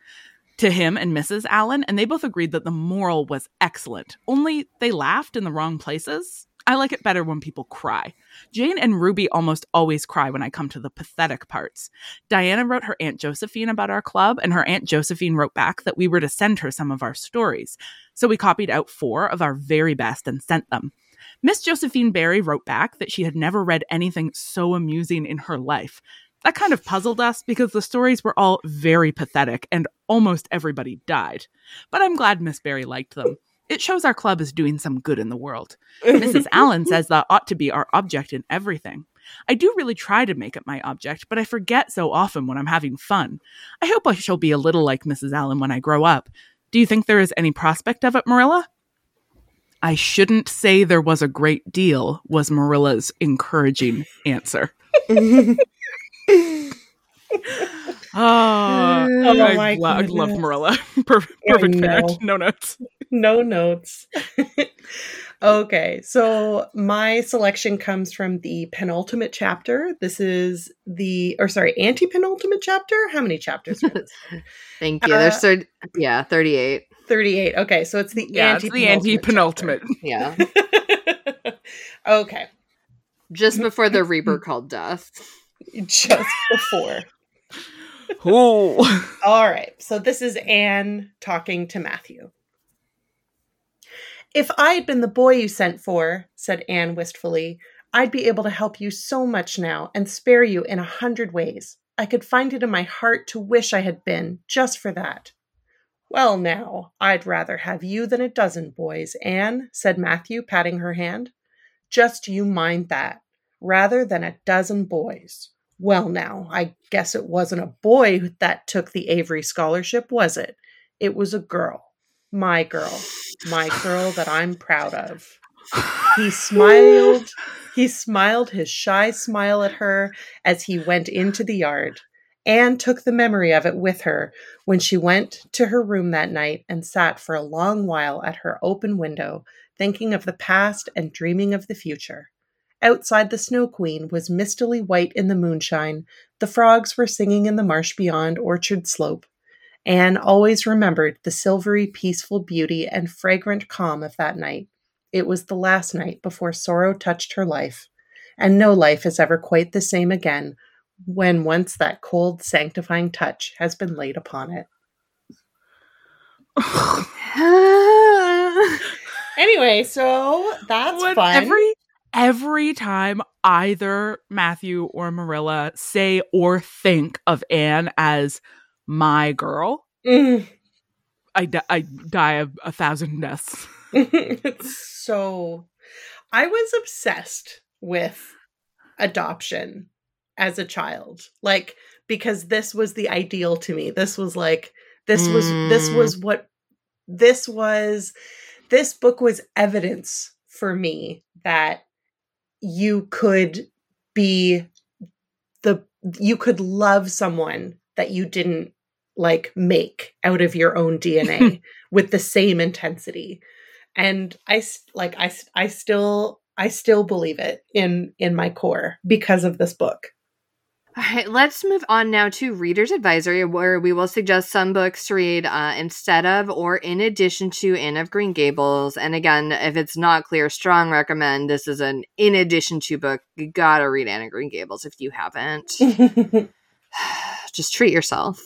To him and Mrs. Allan, and they both agreed that the moral was excellent. Only they laughed in the wrong places. I like it better when people cry. Jane and Ruby almost always cry when I come to the pathetic parts. Diana wrote her Aunt Josephine about our club, and her Aunt Josephine wrote back that we were to send her some of our stories. So we copied out four of our very best and sent them. Miss Josephine Barry wrote back that she had never read anything so amusing in her life. That kind of puzzled us because the stories were all very pathetic and almost everybody died. But I'm glad Miss Barry liked them. It shows our club is doing some good in the world. Mrs. Allan says that ought to be our object in everything. I do really try to make it my object, but I forget so often when I'm having fun. I hope I shall be a little like Mrs. Allan when I grow up. Do you think there is any prospect of it, Marilla? I shouldn't say there was a great deal, was Marilla's encouraging answer. Oh, Oh I, I love. Marilla. perfect perfect parent. No notes. No notes. okay, so my selection comes from the penultimate chapter. This is the, or sorry, anti penultimate chapter. How many chapters are this? Thank you. Uh, There's third, yeah, 38. 38. Okay, so it's the Yeah, it's the anti penultimate. Yeah. okay, Just before the Reaper called Death. just before. Oh, All right. So this is Anne talking to Matthew. If I had been the boy you sent for, said Anne wistfully, I'd be able to help you so much now and spare you in a hundred ways. I could find it in my heart to wish I had been, just for that. Well, now, I'd rather have you than a dozen boys, Anne, said Matthew, patting her hand. Just you mind that, rather than a dozen boys. Well, now, I guess it wasn't a boy that took the Avery Scholarship, was it? It was a girl. My girl. My girl that I'm proud of. He smiled. He smiled his shy smile at her as he went into the yard. Anne took the memory of it with her when she went to her room that night and sat for a long while at her open window, thinking of the past and dreaming of the future. Outside, the Snow Queen was mistily white in the moonshine. The frogs were singing in the marsh beyond Orchard Slope. Anne always remembered the silvery, peaceful beauty and fragrant calm of that night. It was the last night before sorrow touched her life, and no life is ever quite the same again when once that cold, sanctifying touch has been laid upon it. anyway, so that's What- fun. Every every time either Matthew or Marilla say or think of Anne as my girl, Mm. I, di- I die of a thousand deaths. it's so I was obsessed with adoption as a child. Like because this was the ideal to me. This was like this was this Mm. was what this was this book was evidence for me that you could be the you could love someone that you didn't like make out of your own DNA with the same intensity and I like I I still i still believe it in in my core because of this book All right, let's move on now to Reader's Advisory, where we will suggest some books to read uh, instead of or in addition to Anne of Green Gables. And again, if it's not clear, strong recommend this is an in addition to book. You gotta read Anne of Green Gables if you haven't. Just treat yourself.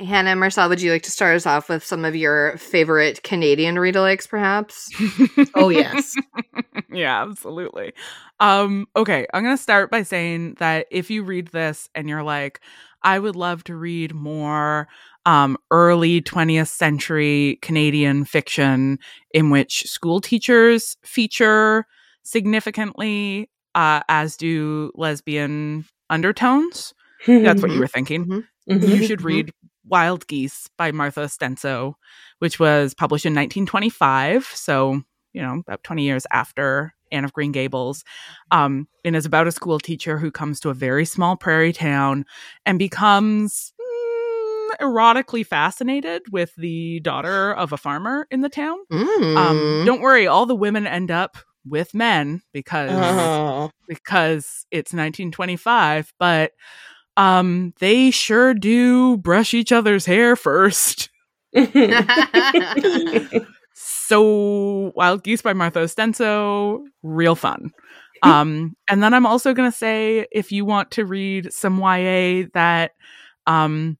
Hannah and Marcelle, would you like to start us off with some of your favorite Canadian read alikes, perhaps? oh yes yeah, absolutely. Um, okay, I'm gonna start by saying that if you read this and you're like, I would love to read more um, early 20th century Canadian fiction in which school teachers feature significantly, uh, as do lesbian undertones. That's what you were thinking. Mhm. Mhm. You should Mhm. read Wild Geese by Martha Ostenso, which was published in 1925. So, you know, about 20 years after Anne of Green Gables. Um, and is about a school teacher who comes to a very small prairie town and becomes mm, erotically fascinated with the daughter of a farmer in the town. Um, Mm. don't worry, all the women end up with men because oh because it's 1925, but um they sure do brush each other's hair first. So Wild Geese by Martha Ostenso, real fun. Um and then I'm also going to say if you want to read some YA that um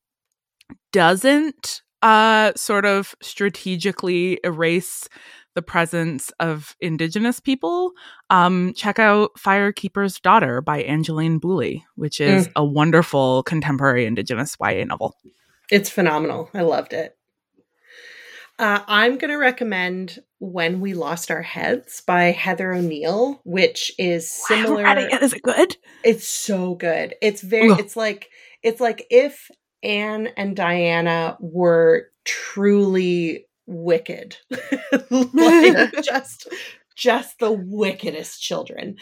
doesn't uh sort of strategically erase the presence of indigenous people um, check out Firekeeper's Daughter by Angeline Boulley, which is a wonderful contemporary Indigenous YA novel. It's phenomenal. I loved it. Uh, I'm going to recommend When We Lost Our Heads by Heather O'Neill, which is similar. Is it good? It's so good. It's very. Ugh. It's like it's like if Anne and Diana were truly wicked, like just just the wickedest children.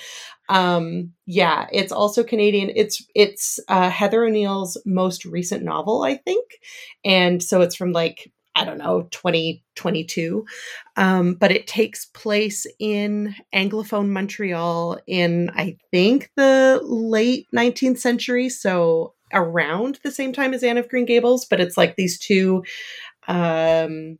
Um, yeah, it's also Canadian. It's it's uh, Heather O'Neill's most recent novel, I think, and so it's from like I don't know, 2022. Um, but it takes place in Anglophone Montreal in, I think, the late 19th century. So around the same time as Anne of Green Gables, but it's like these two. Um,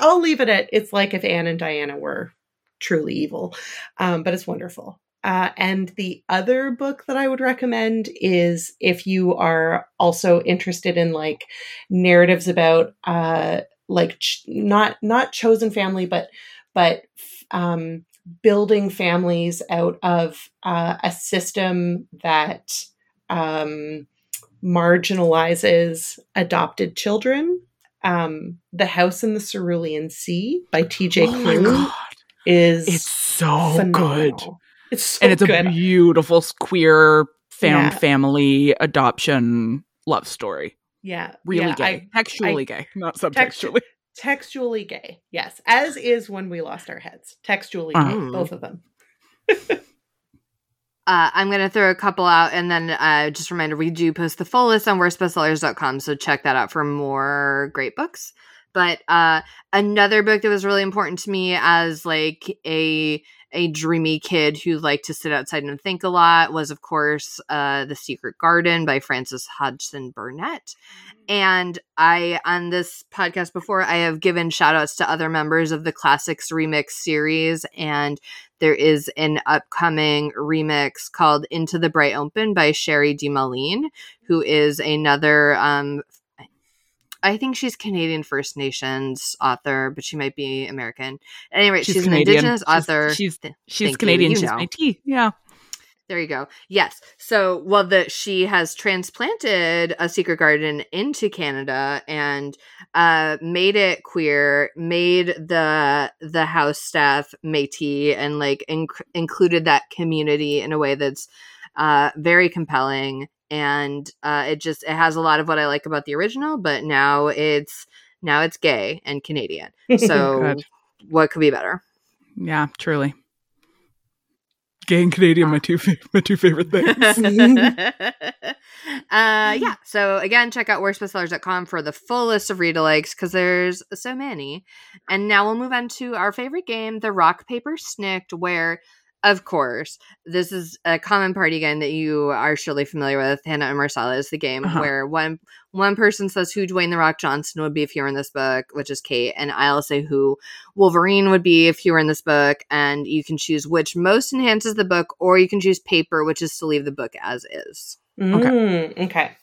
I'll leave it at it's like if Anne and Diana were truly evil, um, but it's wonderful. Uh, and the other book that I would recommend is if you are also interested in like narratives about uh, like ch- not not chosen family, but but um, building families out of uh, a system that um, marginalizes adopted children. Um, the House in the Cerulean Sea by T.J. Oh Klune is it's so phenomenal. good, It's so and it's good. a beautiful queer found Yeah. family adoption love story. yeah, Really yeah, gay, I- textually gay, not Textu- subtextually. textually gay. Yes, as is when we lost our heads. Textually gay, Mm. both of them. Uh, I'm going to throw a couple out and then uh, just a reminder we do post the full list on worstbestsellers.com. So check that out for more great books. But uh, another book that was really important to me as like a a dreamy kid who liked to sit outside and think a lot was, of course, uh, The Secret Garden by Frances Hodgson Burnett. And I, on this podcast before, I have given shout outs to other members of the Classics Remix series. And there is an upcoming remix called Into the Bright Open by Cherie Dimaline, who is another um, I think she's Canadian First Nations author, but she might be American. Anyway, she's, she's an Indigenous author. She's she's, she's Canadian. You, you she's my tea. Yeah. There you go. Yes. So, well, the she has transplanted a secret garden into Canada and uh, made it queer, made the the house staff Métis, and like inc- included that community in a way that's uh, very compelling and uh, it just it has a lot of what I like about the original, but now it's now it's gay and Canadian. So what could be better? Yeah, truly. Gay and Canadian, my two my two favorite things. uh, yeah. So again, check out worstbestsellers.com for the full list of read alikes because there's so many. And now we'll move on to our favorite game, the Rock Paper Snikt, where of course, this is a common party game that you are surely familiar with. Hannah and Marcelle is the game uh-huh. where one one person says who Dwayne the Rock Johnson would be if you were in this book, which is Kate, and I'll say who Wolverine would be if you were in this book, and you can choose which most enhances the book, or you can choose paper, which is to leave the book as is. Mm, okay. Okay.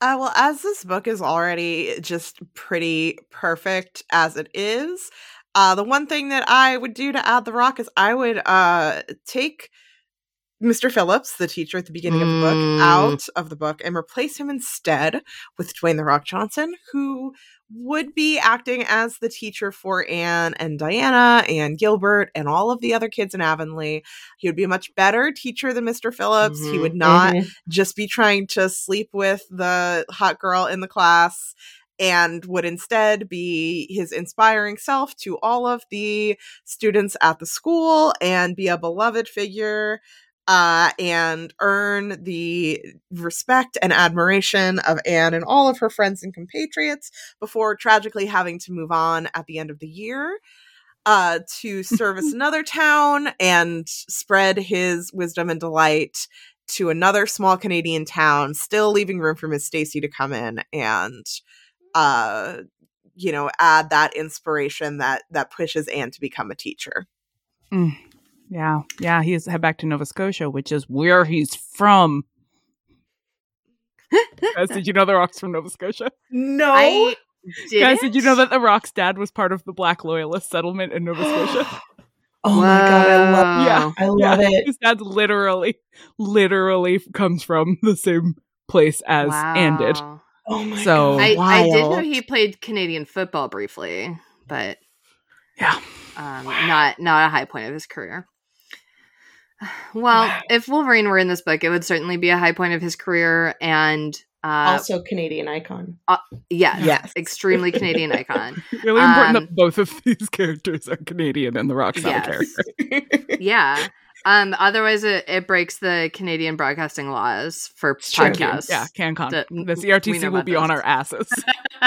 Uh, well, as this book is already just pretty perfect as it is, uh, the one thing that I would do to add the rock is I would uh, take Mr. Phillips, the teacher at the beginning of the book, mm. out of the book and replace him instead with Dwayne the Rock Johnson, who would be acting as the teacher for Anne and Diana and Gilbert and all of the other kids in Avonlea. He would be a much better teacher than Mr. Phillips. Mm-hmm. He would not mm-hmm. just be trying to sleep with the hot girl in the class and would instead be his inspiring self to all of the students at the school and be a beloved figure uh, and earn the respect and admiration of Anne and all of her friends and compatriots before tragically having to move on at the end of the year uh, to service another town and spread his wisdom and delight to another small Canadian town, still leaving room for Miss Stacy to come in and uh you know add that inspiration that that pushes Anne to become a teacher. Mm. Yeah, yeah, he's head back to Nova Scotia, which is where he's from. Guys, did you know the Rock's from Nova Scotia? No. I Guys, did you know that the Rock's dad was part of the Black Loyalist settlement in Nova Scotia? oh my god, I love yeah, I love yeah. it. His dad literally, literally comes from the same place as wow. Anne did. Oh my so, god! I, I, did know he played Canadian football briefly, but yeah, um, not not a high point of his career. Well, if Wolverine were in this book, it would certainly be a high point of his career, and uh, also Canadian icon. Uh, yes, yes, extremely Canadian icon. Really important um, that both of these characters are Canadian and the Rock's yes. character. yeah, um, otherwise, it, it breaks the Canadian broadcasting laws for podcasts. Yeah, CanCon. The, the CRTC will be those. on our asses.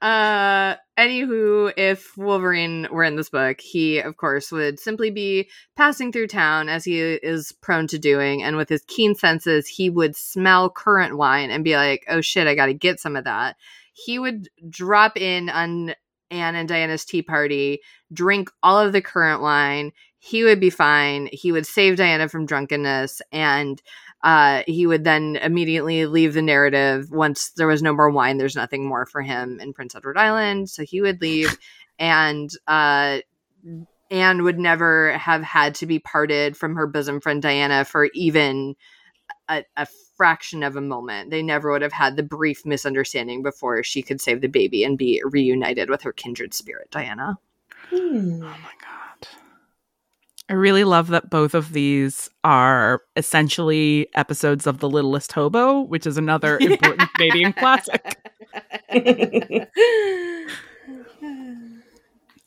uh, anywho, if Wolverine were in this book, he, of course, would simply be passing through town as he is prone to doing. And with his keen senses, he would smell currant wine and be like, oh shit, I got to get some of that. He would drop in on Anne and Diana's tea party, drink all of the currant wine he would be fine. He would save Diana from drunkenness and uh, he would then immediately leave the narrative once there was no more wine. There's nothing more for him in Prince Edward Island. So he would leave and uh, Anne would never have had to be parted from her bosom friend Diana for even a, a, fraction of a moment. They never would have had the brief misunderstanding before she could save the baby and be reunited with her kindred spirit, Diana. Hmm. Oh my god. I really love that both of these are essentially episodes of The Littlest Hobo, which is another important Canadian classic.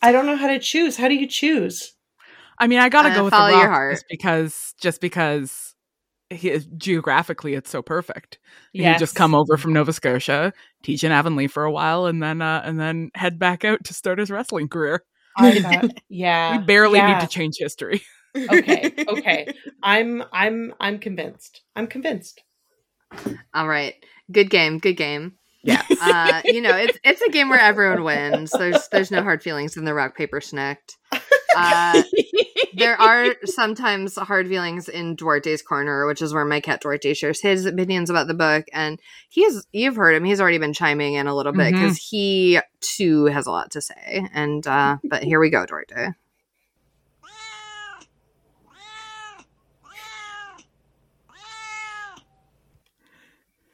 I don't know how to choose. How do you choose? I mean, I gotta uh, go with the rock just because, just because he, geographically it's so perfect. Yes. You just come over from Nova Scotia, teach in Avonlea for a while, and then uh, and then head back out to start his wrestling career. I thought, yeah. we barely yeah. need to change history. okay, okay. I'm I'm I'm convinced. I'm convinced. All right. Good game. Good game. Yeah. Uh, you know, it's it's a game where everyone wins. There's there's no hard feelings in the rock paper snikt. Uh, there are sometimes hard feelings in Duarte's corner, which is where my cat Duarte shares his opinions about the book. And he's you've heard him; he's already been chiming in a little bit because he too has a lot to say. And uh, but here we go, Duarte.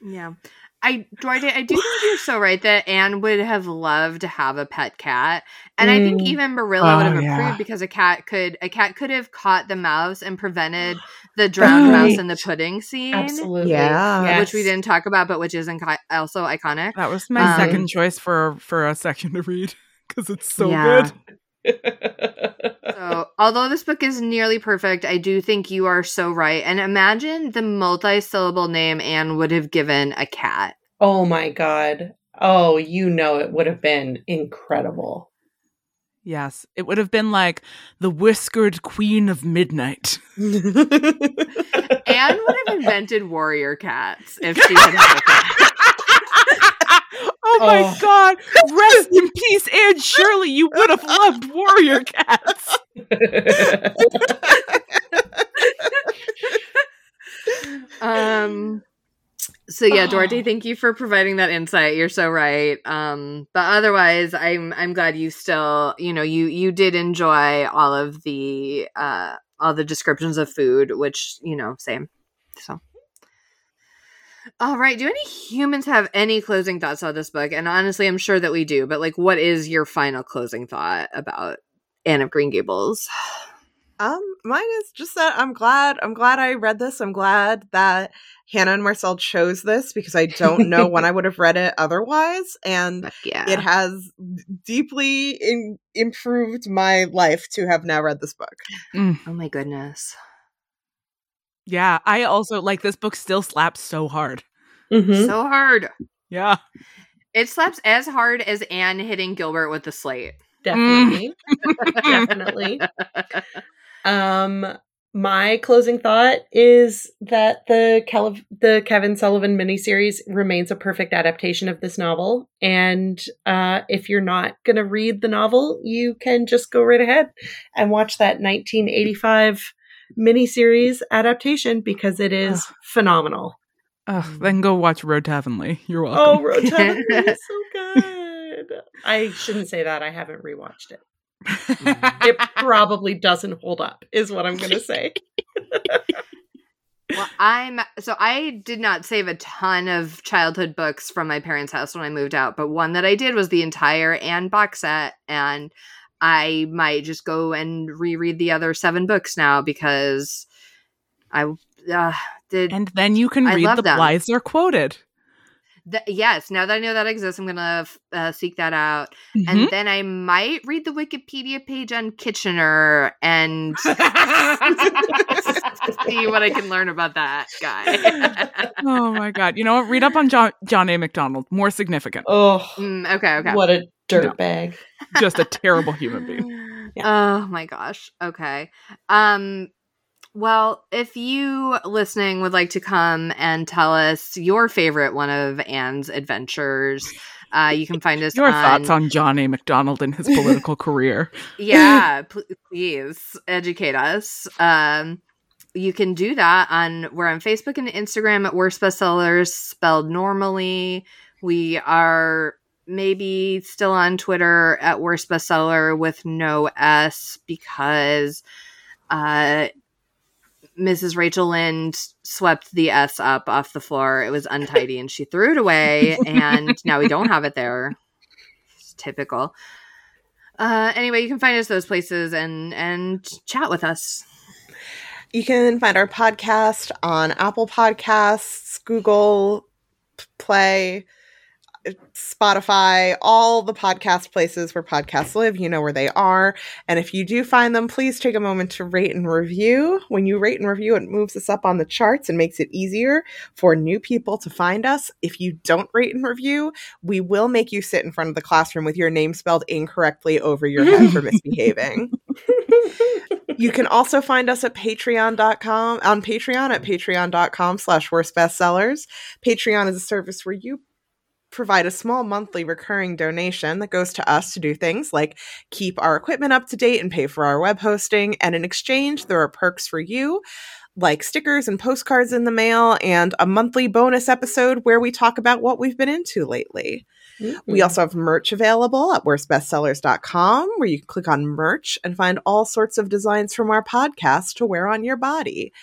Yeah. I Duarte, I do think you're so right that Anne would have loved to have a pet cat. And I think Mm. even Marilla would Oh, have yeah. approved because a cat could a cat could have caught the mouse and prevented the drowned mouse in the pudding scene. Absolutely. Yeah. Yes. Which we didn't talk about, but which is inco- also iconic. That was my Um, second choice for for a section to read because it's so Yeah. good. So, although this book is nearly perfect, I do think you are so right. And imagine the multi-syllable name Anne would have given a cat. oh my god. Oh, you know it would have been incredible. Yes, it would have been like the whiskered queen of midnight. Anne would have invented warrior cats if she had had a cat. oh my Oh. god! Rest in peace, Anne Shirley. You would have loved warrior cats. um so yeah Duarte Oh. thank you for providing that insight you're so right um but otherwise i'm i'm glad you still you know you you did enjoy all of the uh all the descriptions of food which you know same so all right do any humans have any closing thoughts on this book and honestly i'm sure that we do but like what is your final closing thought about anne of green gables Um, mine is just that I'm glad I'm glad I read this. I'm glad that Hannah and Marcelle chose this because I don't know when I would have read it otherwise. And yeah it has deeply in- improved my life to have now read this book. oh my goodness Yeah, I also like this book. Still slaps so hard. Mhm. so hard Yeah, It slaps as hard as Anne hitting Gilbert with the slate. Definitely. Definitely. Um, my closing thought is that the Kel- the Kevin Sullivan miniseries remains a perfect adaptation of this novel. And uh, if you're not going to read the novel, you can just go right ahead and watch that 1985 miniseries adaptation because it is phenomenal. Ugh, then go watch Road to Avonlea. You're welcome. Oh. Road to Heaven is so good. I shouldn't say that. I haven't rewatched it. It probably doesn't hold up, is what I'm going to say. Well, I'm so I did not save a ton of childhood books from my parents' house when I moved out, but one that I did was the entire Anne box set, and I might just go and reread the other seven books now because I uh, did. and then you can I read the them. Blythes are quoted. th- yes, now that I know that exists, I'm gonna uh, seek that out, Mhm. and then I might read the Wikipedia page on Kitchener and see what I can learn about that guy. oh my god! You know what? Read up on John John A. Macdonald. More significant. Oh, Mm, okay, okay. what a dirtbag. Just a terrible human being. Oh my gosh. Okay. Um well, if you listening would like to come and tell us your favorite one of Anne's adventures, uh, you can find us Your on, thoughts on John A. Macdonald and his political career? yeah pl- please educate us um you can do that on we're on facebook and instagram at worst bestsellers spelled normally we are maybe still on twitter at worst bestseller with no s because uh Mrs. Rachel Lynde swept the S up off the floor. It was untidy and she threw it away, and now we don't have it there. It's typical. Uh, anyway, you can find us those places and and chat with us. You can find our podcast on Apple Podcasts, Google Play, Spotify, all the podcast places where podcasts live. You know where they are. And if you do find them, please take a moment to rate and review. When you rate and review, it moves us up on the charts and makes it easier for new people to find us. If you don't rate and review, we will make you sit in front of the classroom with your name spelled incorrectly over your head for misbehaving. you can also find us at patreon.com on patreon at patreon.com slash worst bestsellers patreon is a service where you provide a small monthly recurring donation that goes to us to do things like keep our equipment up to date and pay for our web hosting. And in exchange there are perks for you like stickers and postcards in the mail and a monthly bonus episode where we talk about what we've been into lately. We also have merch available at worstbestsellers.com where you can click on merch and find all sorts of designs from our podcast to wear on your body.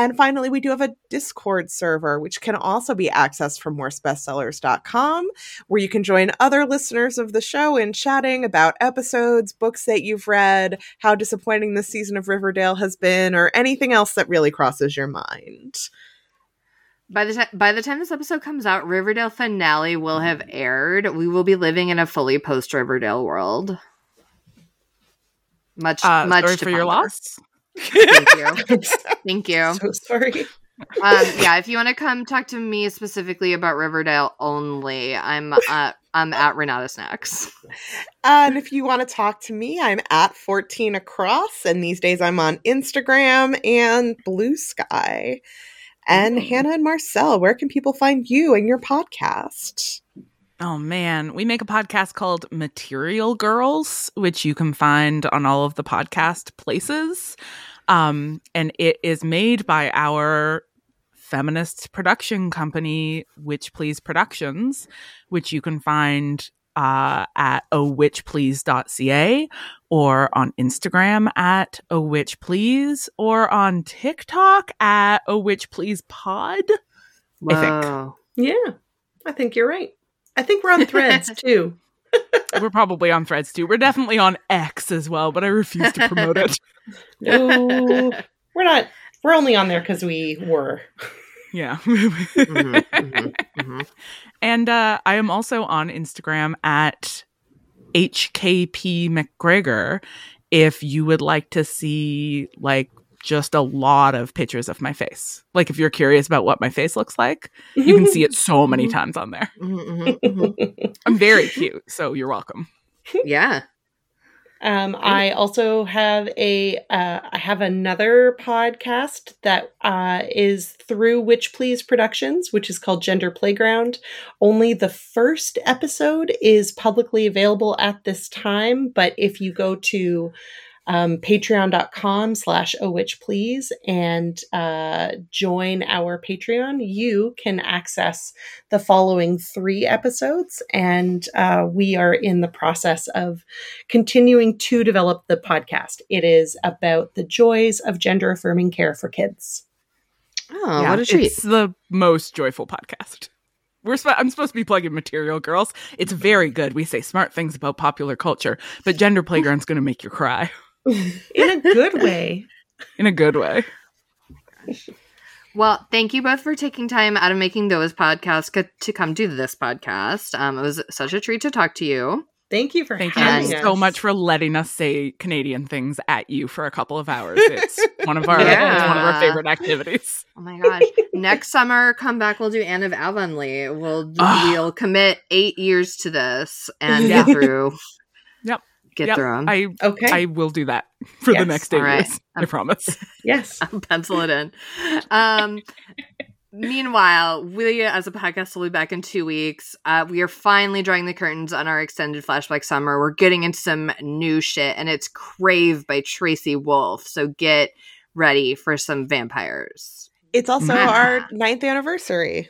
And finally, we do have a Discord server, which can also be accessed from worstbestsellers.com, where you can join other listeners of the show in chatting about episodes, books that you've read, how disappointing this season of Riverdale has been, or anything else that really crosses your mind. By the time by the time this episode comes out, Riverdale finale will have aired. We will be living in a fully post Riverdale world. Much Uh, much sorry to for your loss. Thank you. Thank you. so sorry. Um, yeah, if you want to come talk to me specifically about Riverdale only, I'm uh, I'm at Renata Snacks. And if you want to talk to me, I'm at 14 across. And these days I'm on Instagram and Blue Sky. And Ooh. Hannah and Marcelle, where can people find you and your podcast? Oh man, we make a podcast called Material Girls, which you can find on all of the podcast places. Um, and it is made by our feminist production company, Witch Please Productions, which you can find uh, at owitchplease.ca or on Instagram at owitchplease or on TikTok at owitchpleasepod. I think. Yeah, I think you're right. I think we're on threads too. We're probably on threads too. We're definitely on X as well, but I refuse to promote it. No, we're not. We're only on there because we were. Yeah. Mhm, mhm, mhm. and uh, I am also on Instagram at HKP McGregor if you would like to see like just a lot of pictures of my face. Like if you're curious about what my face looks like, you can see it so many times on there. Mhm, mhm, mhm. I'm very cute, so you're welcome. Yeah. Um, I also have a uh, I have another podcast that uh, is through Witch Please Productions, which is called Gender Playground. Only the first episode is publicly available at this time, but if you go to um, patreon.com slash oh witch please and uh, join our patreon you can access the following three episodes and uh, we are in the process of continuing to develop the podcast. It is about the joys of gender affirming care for kids. Oh, Yeah, what a treat. It's the most joyful podcast. We're sp- I'm supposed to be plugging Material Girls. It's very good. We say smart things about popular culture, but Gender Playground's going to make you cry In a good way. in a good way. Well, thank you both for taking time out of making those podcasts co- to come do this podcast. Um, it was such a treat to talk to you. Thank you for Thank you having And so much for letting us say Canadian things at you for a couple of hours. It's one of our Yeah. it's one of our favorite activities. Oh my gosh! Next summer, come back. We'll do Anne of Avonlea. We'll we'll commit eight years to this and Yeah. get through. Yep. Get Yep. through 'em. I Okay. I will do that for the next eight All right. years. I promise. yes. I'll pencil it in. Um, meanwhile, we as a podcast will be back in two weeks. Uh, we are finally drawing the curtains on our extended flashback summer. We're getting into some new shit, and it's Crave by Tracy Wolff. So get ready for some vampires. It's also our ninth anniversary.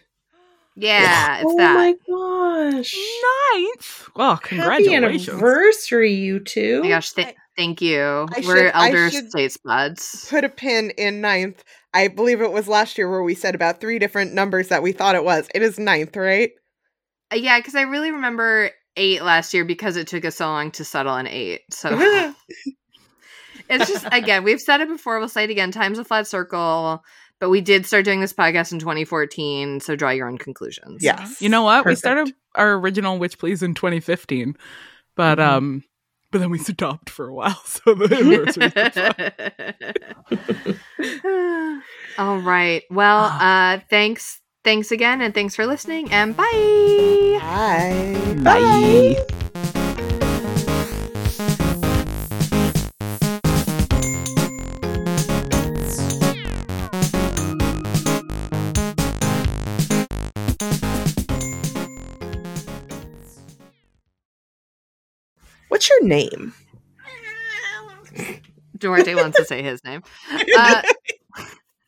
Yeah, it's that. oh that. my gosh. Ninth. Well, congratulations. Happy congratulations. anniversary, you two. Oh my gosh, th- thank you. I We're should- I elder should- states buds. Put a pin in ninth. I believe it was last year where we said about three different numbers that we thought it was. It is ninth, right? Uh, yeah, because I really remember eight last year because it took us so long to settle on eight. So it's just again, we've said it before, we'll say it again. Time's a flat circle, but we did start doing this podcast in 2014, so draw your own conclusions. yes. You know what? We started our original Witch Please in 2015, but Mhm. um, but then we stopped for a while, so the anniversary. All right. Well, uh thanks thanks again and thanks for listening and bye. Bye. Bye. What's your name? Duarte wants to say his name. Uh